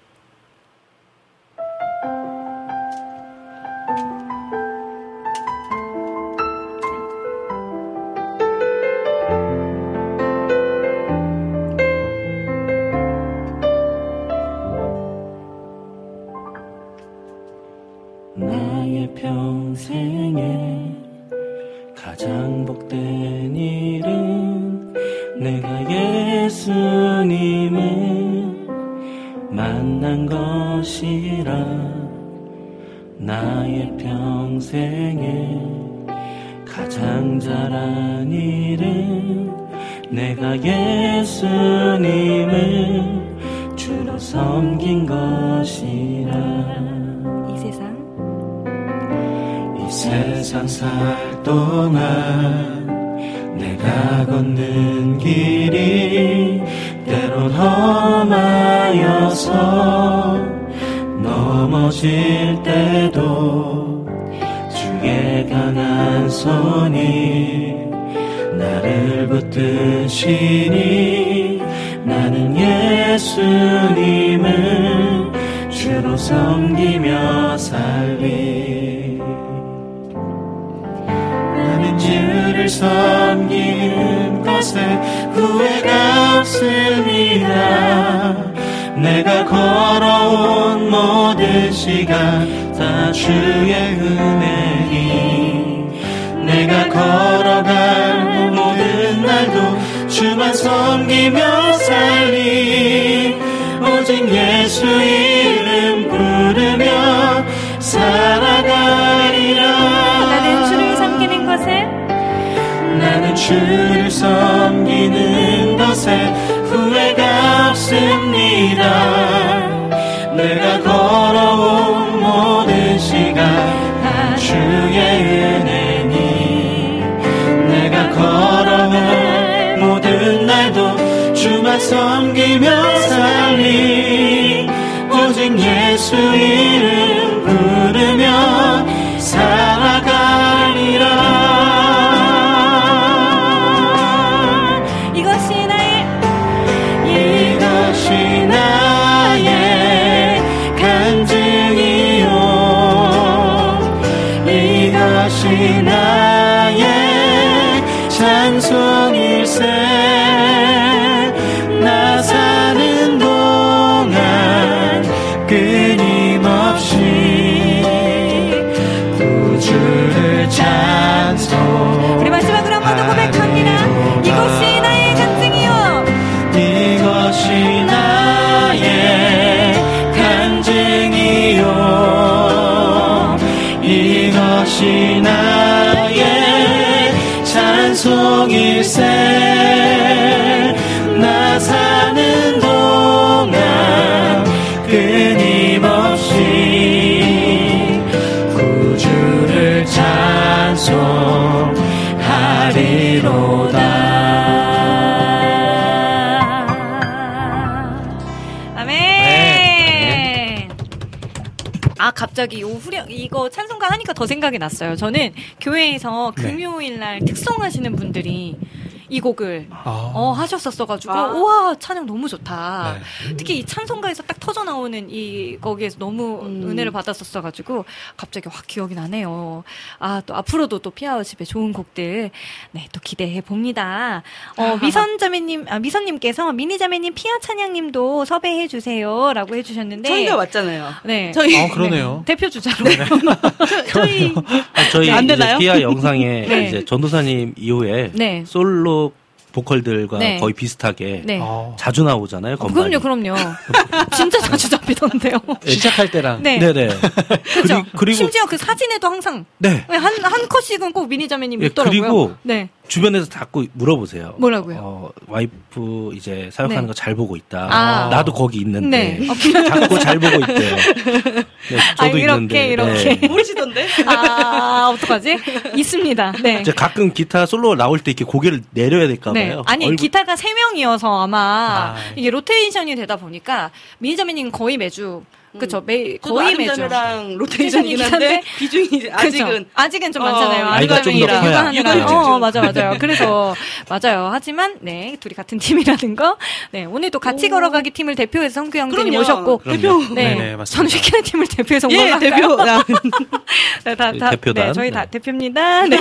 만난 것이라 나의 평생에 가장 잘한 일은 내가 예수님을 주로 섬긴 것이라 이 세상. 이 세상 살 동안 내가 걷는 길이 때론 험 하여서 넘어질 때도 주의 강한 손이 나를 붙드시니 나는 예수님을 주로 섬기며 살리. 나는 주를 섬기는 것에 후회가 없습니다 내가 걸어온 모든 시간 다 주의 은혜니. 내가 걸어갈 모든 날도 주만 섬기며 살리. 오직 예수 이름 부르며 살아가리라. 나는 주를 섬기는 것에 나는 주를 섬 섬기며 살리 오직 예수 이 갑자기 요 후렴 이거 찬송가 하니까 더 생각이 났어요. 저는 교회에서 네. 금요일 날 특송하시는 분들이 이 곡을 아. 어, 하셨었어가지고 아. 우와 찬양 너무 좋다. 네. 특히 이 찬송가에서 딱 터져 나오는 이 거기에서 너무 음. 은혜를 받았었어가지고 갑자기 확 기억이 나네요. 아 또 앞으로도 또 피아워십의 좋은 곡들 네또 기대해 봅니다. 어 미선 자매님 아 미선님께서 미니 자매님 피아 찬양님도 섭외해 주세요라고 해주셨는데 저희가 왔잖아요. 네 저희 어, 그러네요. 대표 주자로 저희 아, 저희 안 되나요? 피아 영상에 네. 이제 전도사님 이후에 네. 솔로 보컬들과 네. 거의 비슷하게 네. 어, 자주 나오잖아요. 어, 건반이. 그럼요 그럼요 진짜 자주 잡히던데요. 시작할 때랑 네. 네네. 그렇죠. 그리, 그리고 심지어 그 사진에도 항상 네. 한, 한 컷씩은 꼭 미니자매님 예, 있더라고요. 그리고 네. 주변에서 자꾸 물어보세요. 뭐라고요? 어, 와이프 이제 사역하는 네. 거잘 보고 있다. 아. 나도 거기 있는데 네. 어, 자꾸 잘 보고 있대요. 네, 저도 아, 이렇게, 있는데. 이렇게. 네. 모르시던데? 아, 어떡하지? 있습니다. 네. 이제 가끔 기타 솔로 나올 때 이렇게 고개를 내려야 될까 네. 봐요. 아니, 얼굴- 기타가 세 명이어서 아마 아. 이게 로테이션이 되다 보니까 미니자매님 거의 매주 그쵸 매 저도 거의 매주 아름다매랑 로테이션이긴 한데 비중이 아직은 그쵸. 아직은 좀 어, 많잖아요. 아이가 좀더 아름다매랑 커야. 육아하느라. 육아 어, 중. 맞아 맞아요. 그래서 맞아요. 하지만 네 둘이 같은 팀이라는 거. 네 오늘 또 같이 걸어가기 팀을 대표해서 성규 그럼요. 모셨고 그럼요. 대표 네, 네네, 맞습니다. 저는 휘키는 팀을 대표해서 온 예? 대표 아, 네, 다, 다, 대표단. 네, 저희 다 네. 대표입니다. 네.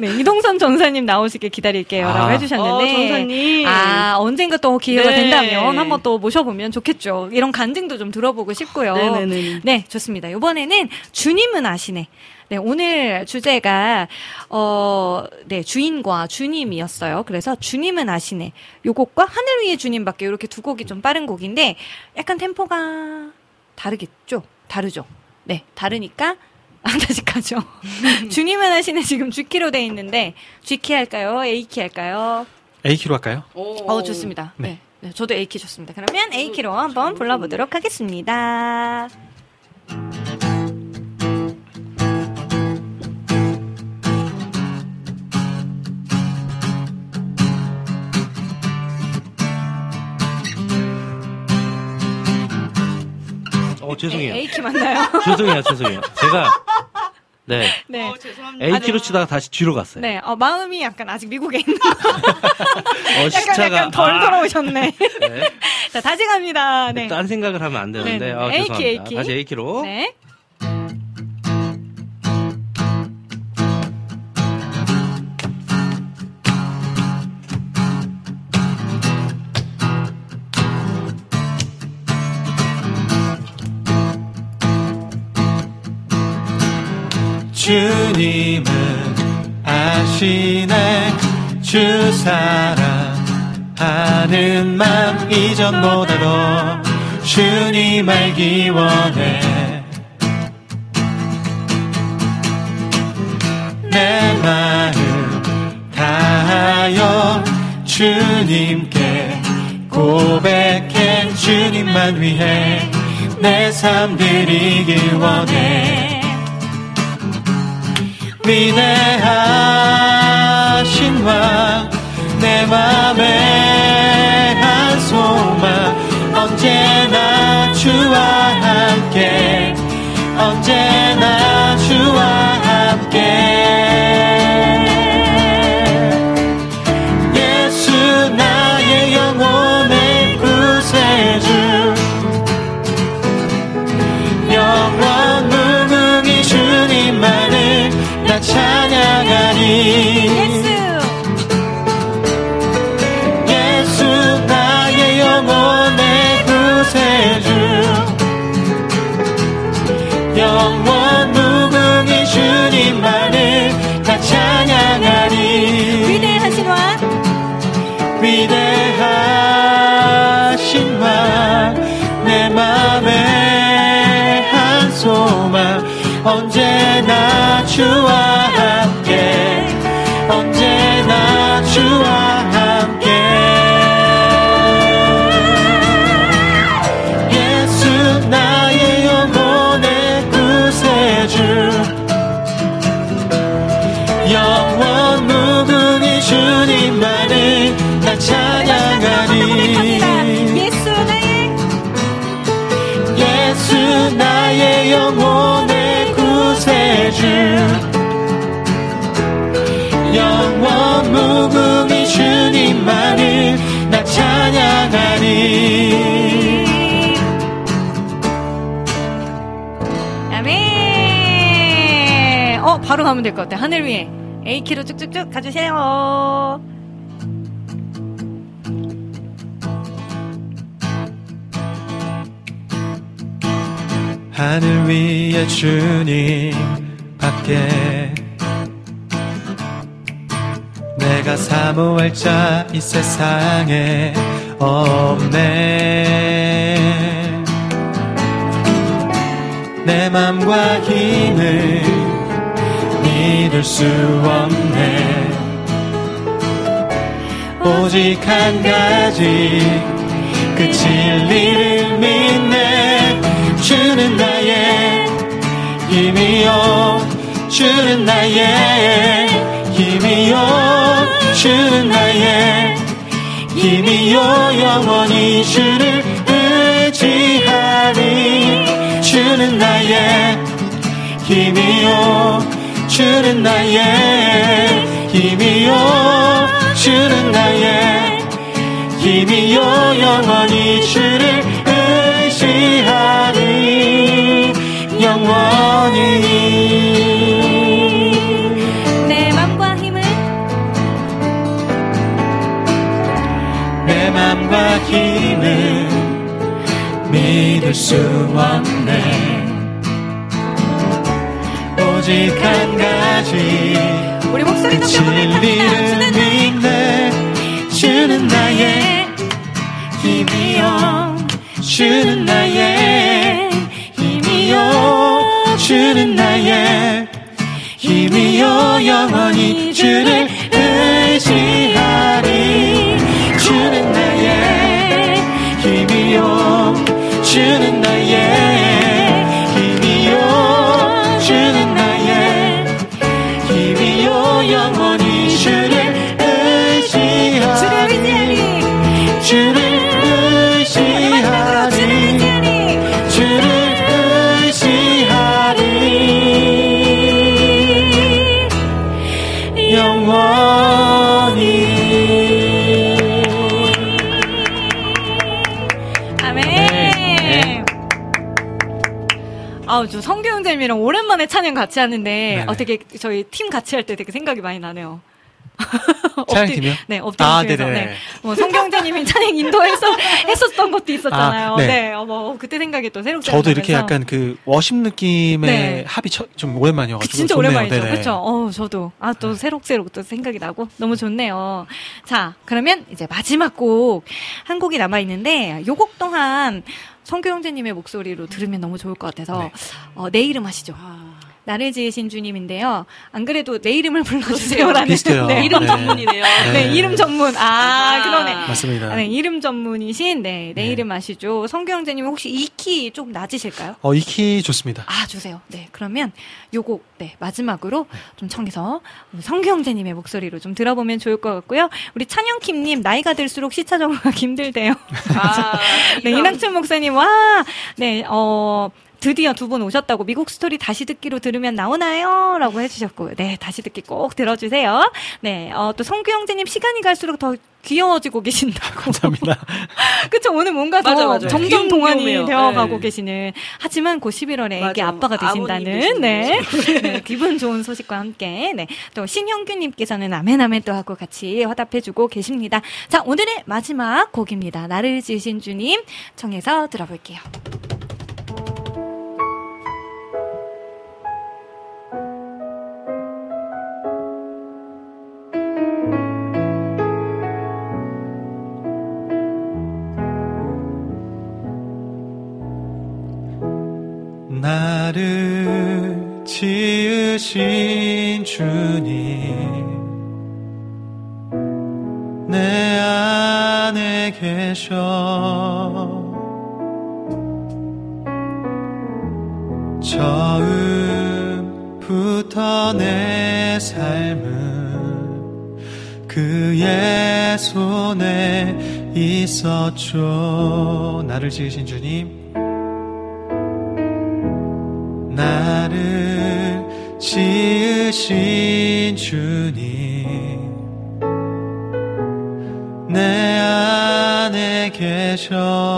네, 이동선 전사님 나오시길 기다릴게요라고 아. 해주셨는데. 어, 전사님. 아, 언젠가 또 기회가 네. 된다면 한번 또 모셔보면 좋겠죠. 이런 간증도 좀 들어보고 싶고요. 네네네. 네, 좋습니다. 이번에는 주님은 아시네. 네, 오늘 주제가, 어, 네, 주인과 주님이었어요. 그래서 주님은 아시네. 요 곡과 하늘 위의 주님밖에 이렇게 두 곡이 좀 빠른 곡인데, 약간 템포가 다르겠죠? 다르죠? 네, 다르니까, 아, 다시 가죠. 주님은 아시네 지금 G키로 돼 있는데, G키 할까요? A키 할까요? A키로 할까요? 어, 좋습니다. 네. 네. 네, 저도 A키 좋습니다. 그러면 A키로 한번 불러보도록 하겠습니다. 어, 죄송해요. A키 맞나요? 죄송해요, 죄송해요. 제가 네 네. 어, 죄송합니다. A키로 치다가 다시 뒤로 갔어요. 네, 어, 마음이 약간 아직 미국에 있는 어, 약간 시차가 약간 덜 아, 돌아오셨네. 네. 자, 다시 갑니다. 네. 딴 생각을 하면 안 되는데 네, 네. 아, A키, 죄송합니다. A키. 다시 A키로. 네. 주님은 아시네. 주 사랑하는 맘 이전보다 도 주님 알기 원해. 내 마음 다하여 주님께 고백해. 주님만 위해 내 삶 드리길 원해 위대하신 왕내 맘에 한 소망 언제나 주와 함께 언제나 바로 가면 될 것 같아. 하늘 위에. A키로 쭉쭉쭉 가주세요. 하늘 위에 주님 밖에 내가 사모할 자 이 세상에 없네 내 맘과 힘을 믿을 수 없네. 오직 한 가지 그 진리를 믿네. 주는 나의 힘이요. 주는 나의 힘이요. 주는 나의 힘이요. 영원히 주를 의지하리. 주는 나의 힘이요 주는 나의 힘이요. 주는 나의 힘이요. 영원히 주를 의지하리. 영원히. 내 맘과 힘을 내 맘과 힘을 믿을 수 없네 오직 한 가지. 우리 목소리 그 높여 고백합니다. 주는 믿네. 주는 나의 힘이요. 주는 나의 힘이요. 주는 나의 힘이요. 영원히 주를 성교형제님이랑 오랜만에 찬양 같이 하는데, 네네. 어떻게 저희 팀 같이 할 때 되게 생각이 많이 나네요. 찬양팀이요? 네, 업데이트에서. 아, 네. 뭐 성경자님이 찬양 인도해서 했었던 것도 있었잖아요. 아, 네. 네. 어, 뭐 그때 생각이 또 새록새록 저도 이렇게. 약간 그 워십 느낌의 네. 합이 처- 좀 오랜만이어가지고 진짜 좋네요. 오랜만이죠. 그렇죠. 어, 저도 아 또 새록새록 또 생각이 나고 너무 좋네요. 자, 그러면 이제 마지막 곡 한 곡이 남아 있는데 요곡 또한 성교 형제님의 목소리로 들으면 너무 좋을 것 같아서 네. 어, 내 이름 하시죠. 나를 지으신 주님인데요. 안 그래도 내 이름을 불러주세요라는 비슷해요. 네, 이름 네. 전문이네요. 네, 네. 이름 전문. 아, 아. 그러네. 맞습니다. 아, 네, 이름 전문이신 네, 내 네. 이름 아시죠? 성교 형제님 혹시 이키좀 낮으실까요? 어, 이키 좋습니다. 아, 주세요. 네, 그러면 요곡, 네, 마지막으로 좀 청해서 성규 형제님의 목소리로 좀 들어보면 좋을 것 같고요. 우리 찬영킴님, 나이가 들수록 시차 적응하기 힘들대요. 아, 네, 이낙춘 목사님, 와, 네, 어, 드디어 두 분 오셨다고 미국 스토리 다시 듣기로 들으면 나오나요? 라고 해주셨고, 네, 다시 듣기 꼭 들어주세요. 네, 어, 또 성규 형제님 시간이 갈수록 더 귀여워지고 계신다고. 감사합니다. 그쵸, 오늘 뭔가 더 맞아, 맞아. 점점 동안이. 되어가고 네. 계시는. 하지만 곧 11월에 애기 맞아. 아빠가 되신다는, 네. 네, 기분 좋은 소식과 함께, 네. 또 신형규님께서는 아멘아멘 또 하고 같이 화답해주고 계십니다. 자, 오늘의 마지막 곡입니다. 나를 지으신 주님 청해서 들어볼게요. 나를 지으신 주님. 내 안에 계셔. 처음부터 내 삶은 그의 손에 있었죠. 나를 지으신 주님 나를 지으신 주님. 내 안에 계셔.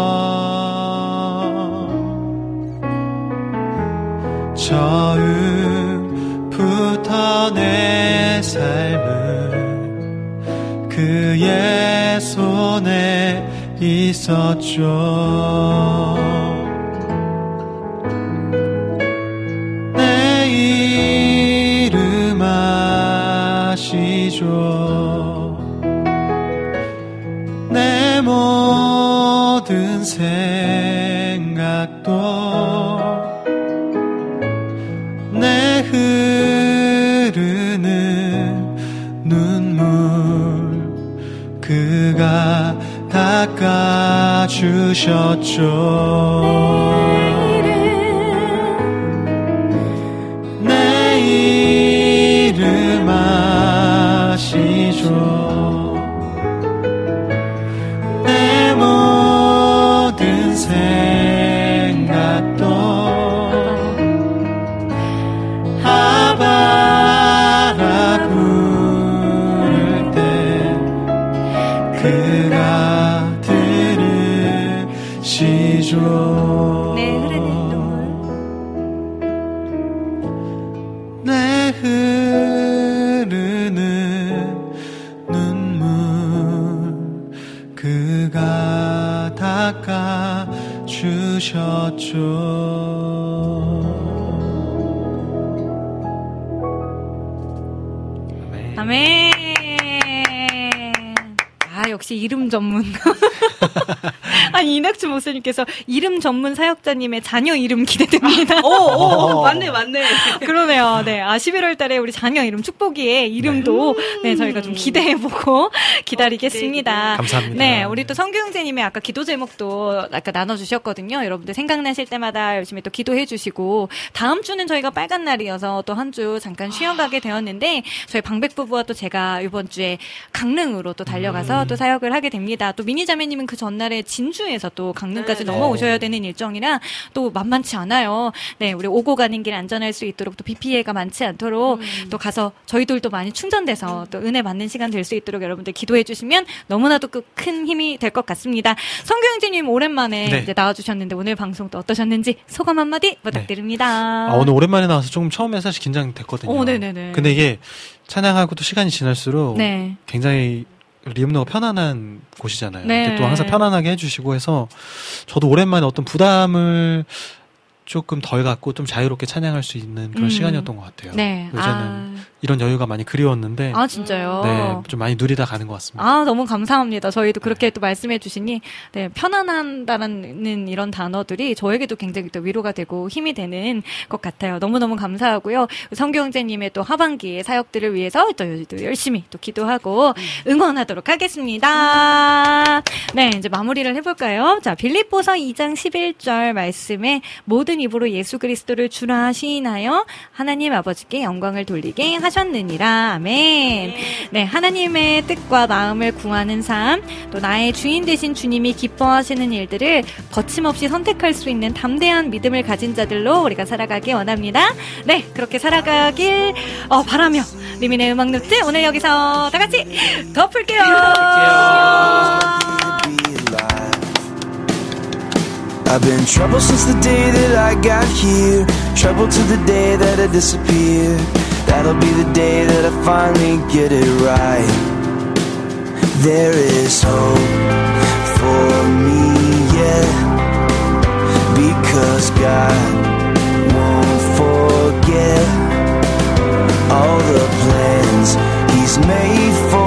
처음부터 내 삶은 그의 손에 있었죠 아시죠. 내 모든 생각도 내 흐르는 눈물 그가 닦아 주셨죠 이름 전문. 아니, 이낙주 목사님께서 이름 전문 사역자님의 자녀 이름 기대됩니다. 오, 오, 오, 맞네, 맞네. 그러네요. 네. 아, 11월 달에 우리 자녀 이름 축복이의 이름도 네, 저희가 좀 기대해보고 기다리겠습니다. 감사합니다. 네. 우리 또 성규 형제님의 아까 기도 제목도 아까 나눠주셨거든요. 여러분들 생각나실 때마다 열심히 또 기도해주시고 다음 주는 저희가 빨간 날이어서 또 한 주 잠깐 쉬어가게 되었는데 저희 방백 부부와 또 제가 이번 주에 강릉으로 또 달려가서 또 사역을 하게 됩니다. 또 미니 자매님은 그 전날에 진주에 서 또 강릉까지 네, 네. 넘어오셔야 되는 일정이라 또 만만치 않아요. 네, 우리 오고 가는 길 안전할 수 있도록 또 비 피해가 많지 않도록 또 가서 저희들도 많이 충전돼서 또 은혜 받는 시간 될 수 있도록 여러분들 기도해 주시면 너무나도 그큰 힘이 될 것 같습니다. 성규형제님 오랜만에 네. 이제 나와주셨는데 오늘 방송 또 어떠셨는지 소감 한마디 부탁드립니다. 아, 오늘 오랜만에 나와서 조금 처음에 사실 긴장됐거든요. 오, 네네네. 근데 이게 찬양하고 또 시간이 지날수록 네. 굉장히 리음노가 편안한 곳이잖아요. 네. 근데 또 항상 편안하게 해주시고 해서 저도 오랜만에 어떤 부담을 조금 덜 갖고 좀 자유롭게 찬양할 수 있는 그런 음. 시간이었던 것 같아요. 네. 요새는 이런 여유가 많이 그리웠는데 아, 진짜요? 네, 좀 많이 누리다 가는 것 같습니다. 아, 너무 감사합니다. 저희도 그렇게 또 말씀해 주시니, 네, 편안한다는 이런 단어들이 저에게도 굉장히 또 위로가 되고 힘이 되는 것 같아요. 너무 너무 감사하고요. 성경제님의 또 하반기의 사역들을 위해서 저희도 열심히 또 기도하고 응원하도록 하겠습니다. 네, 이제 마무리를 해볼까요? 자, 빌립보서 2장 11절 말씀에 모든 입으로 예수 그리스도를 주라 하시나요? 하나님 아버지께 영광을 돌리게 하 셨느니라. 아멘. 네, 하나님의 뜻과 마음을 구하는 삶, 또 나의 주인 되신 주님이 기뻐하시는 일들을 거침없이 선택할 수 있는 담대한 믿음을 가진 자들로 우리가 살아가기 원합니다. 네, 그렇게 살아가길 어, 바라며 리민의 음악 노트 오늘 여기서 다 같이 덮을게요. I've been troubled since the day that I got here. Troubled to the day that I disappear. That'll be the day that I finally get it right. There is hope for me, yeah. Because God won't forget All the plans He's made for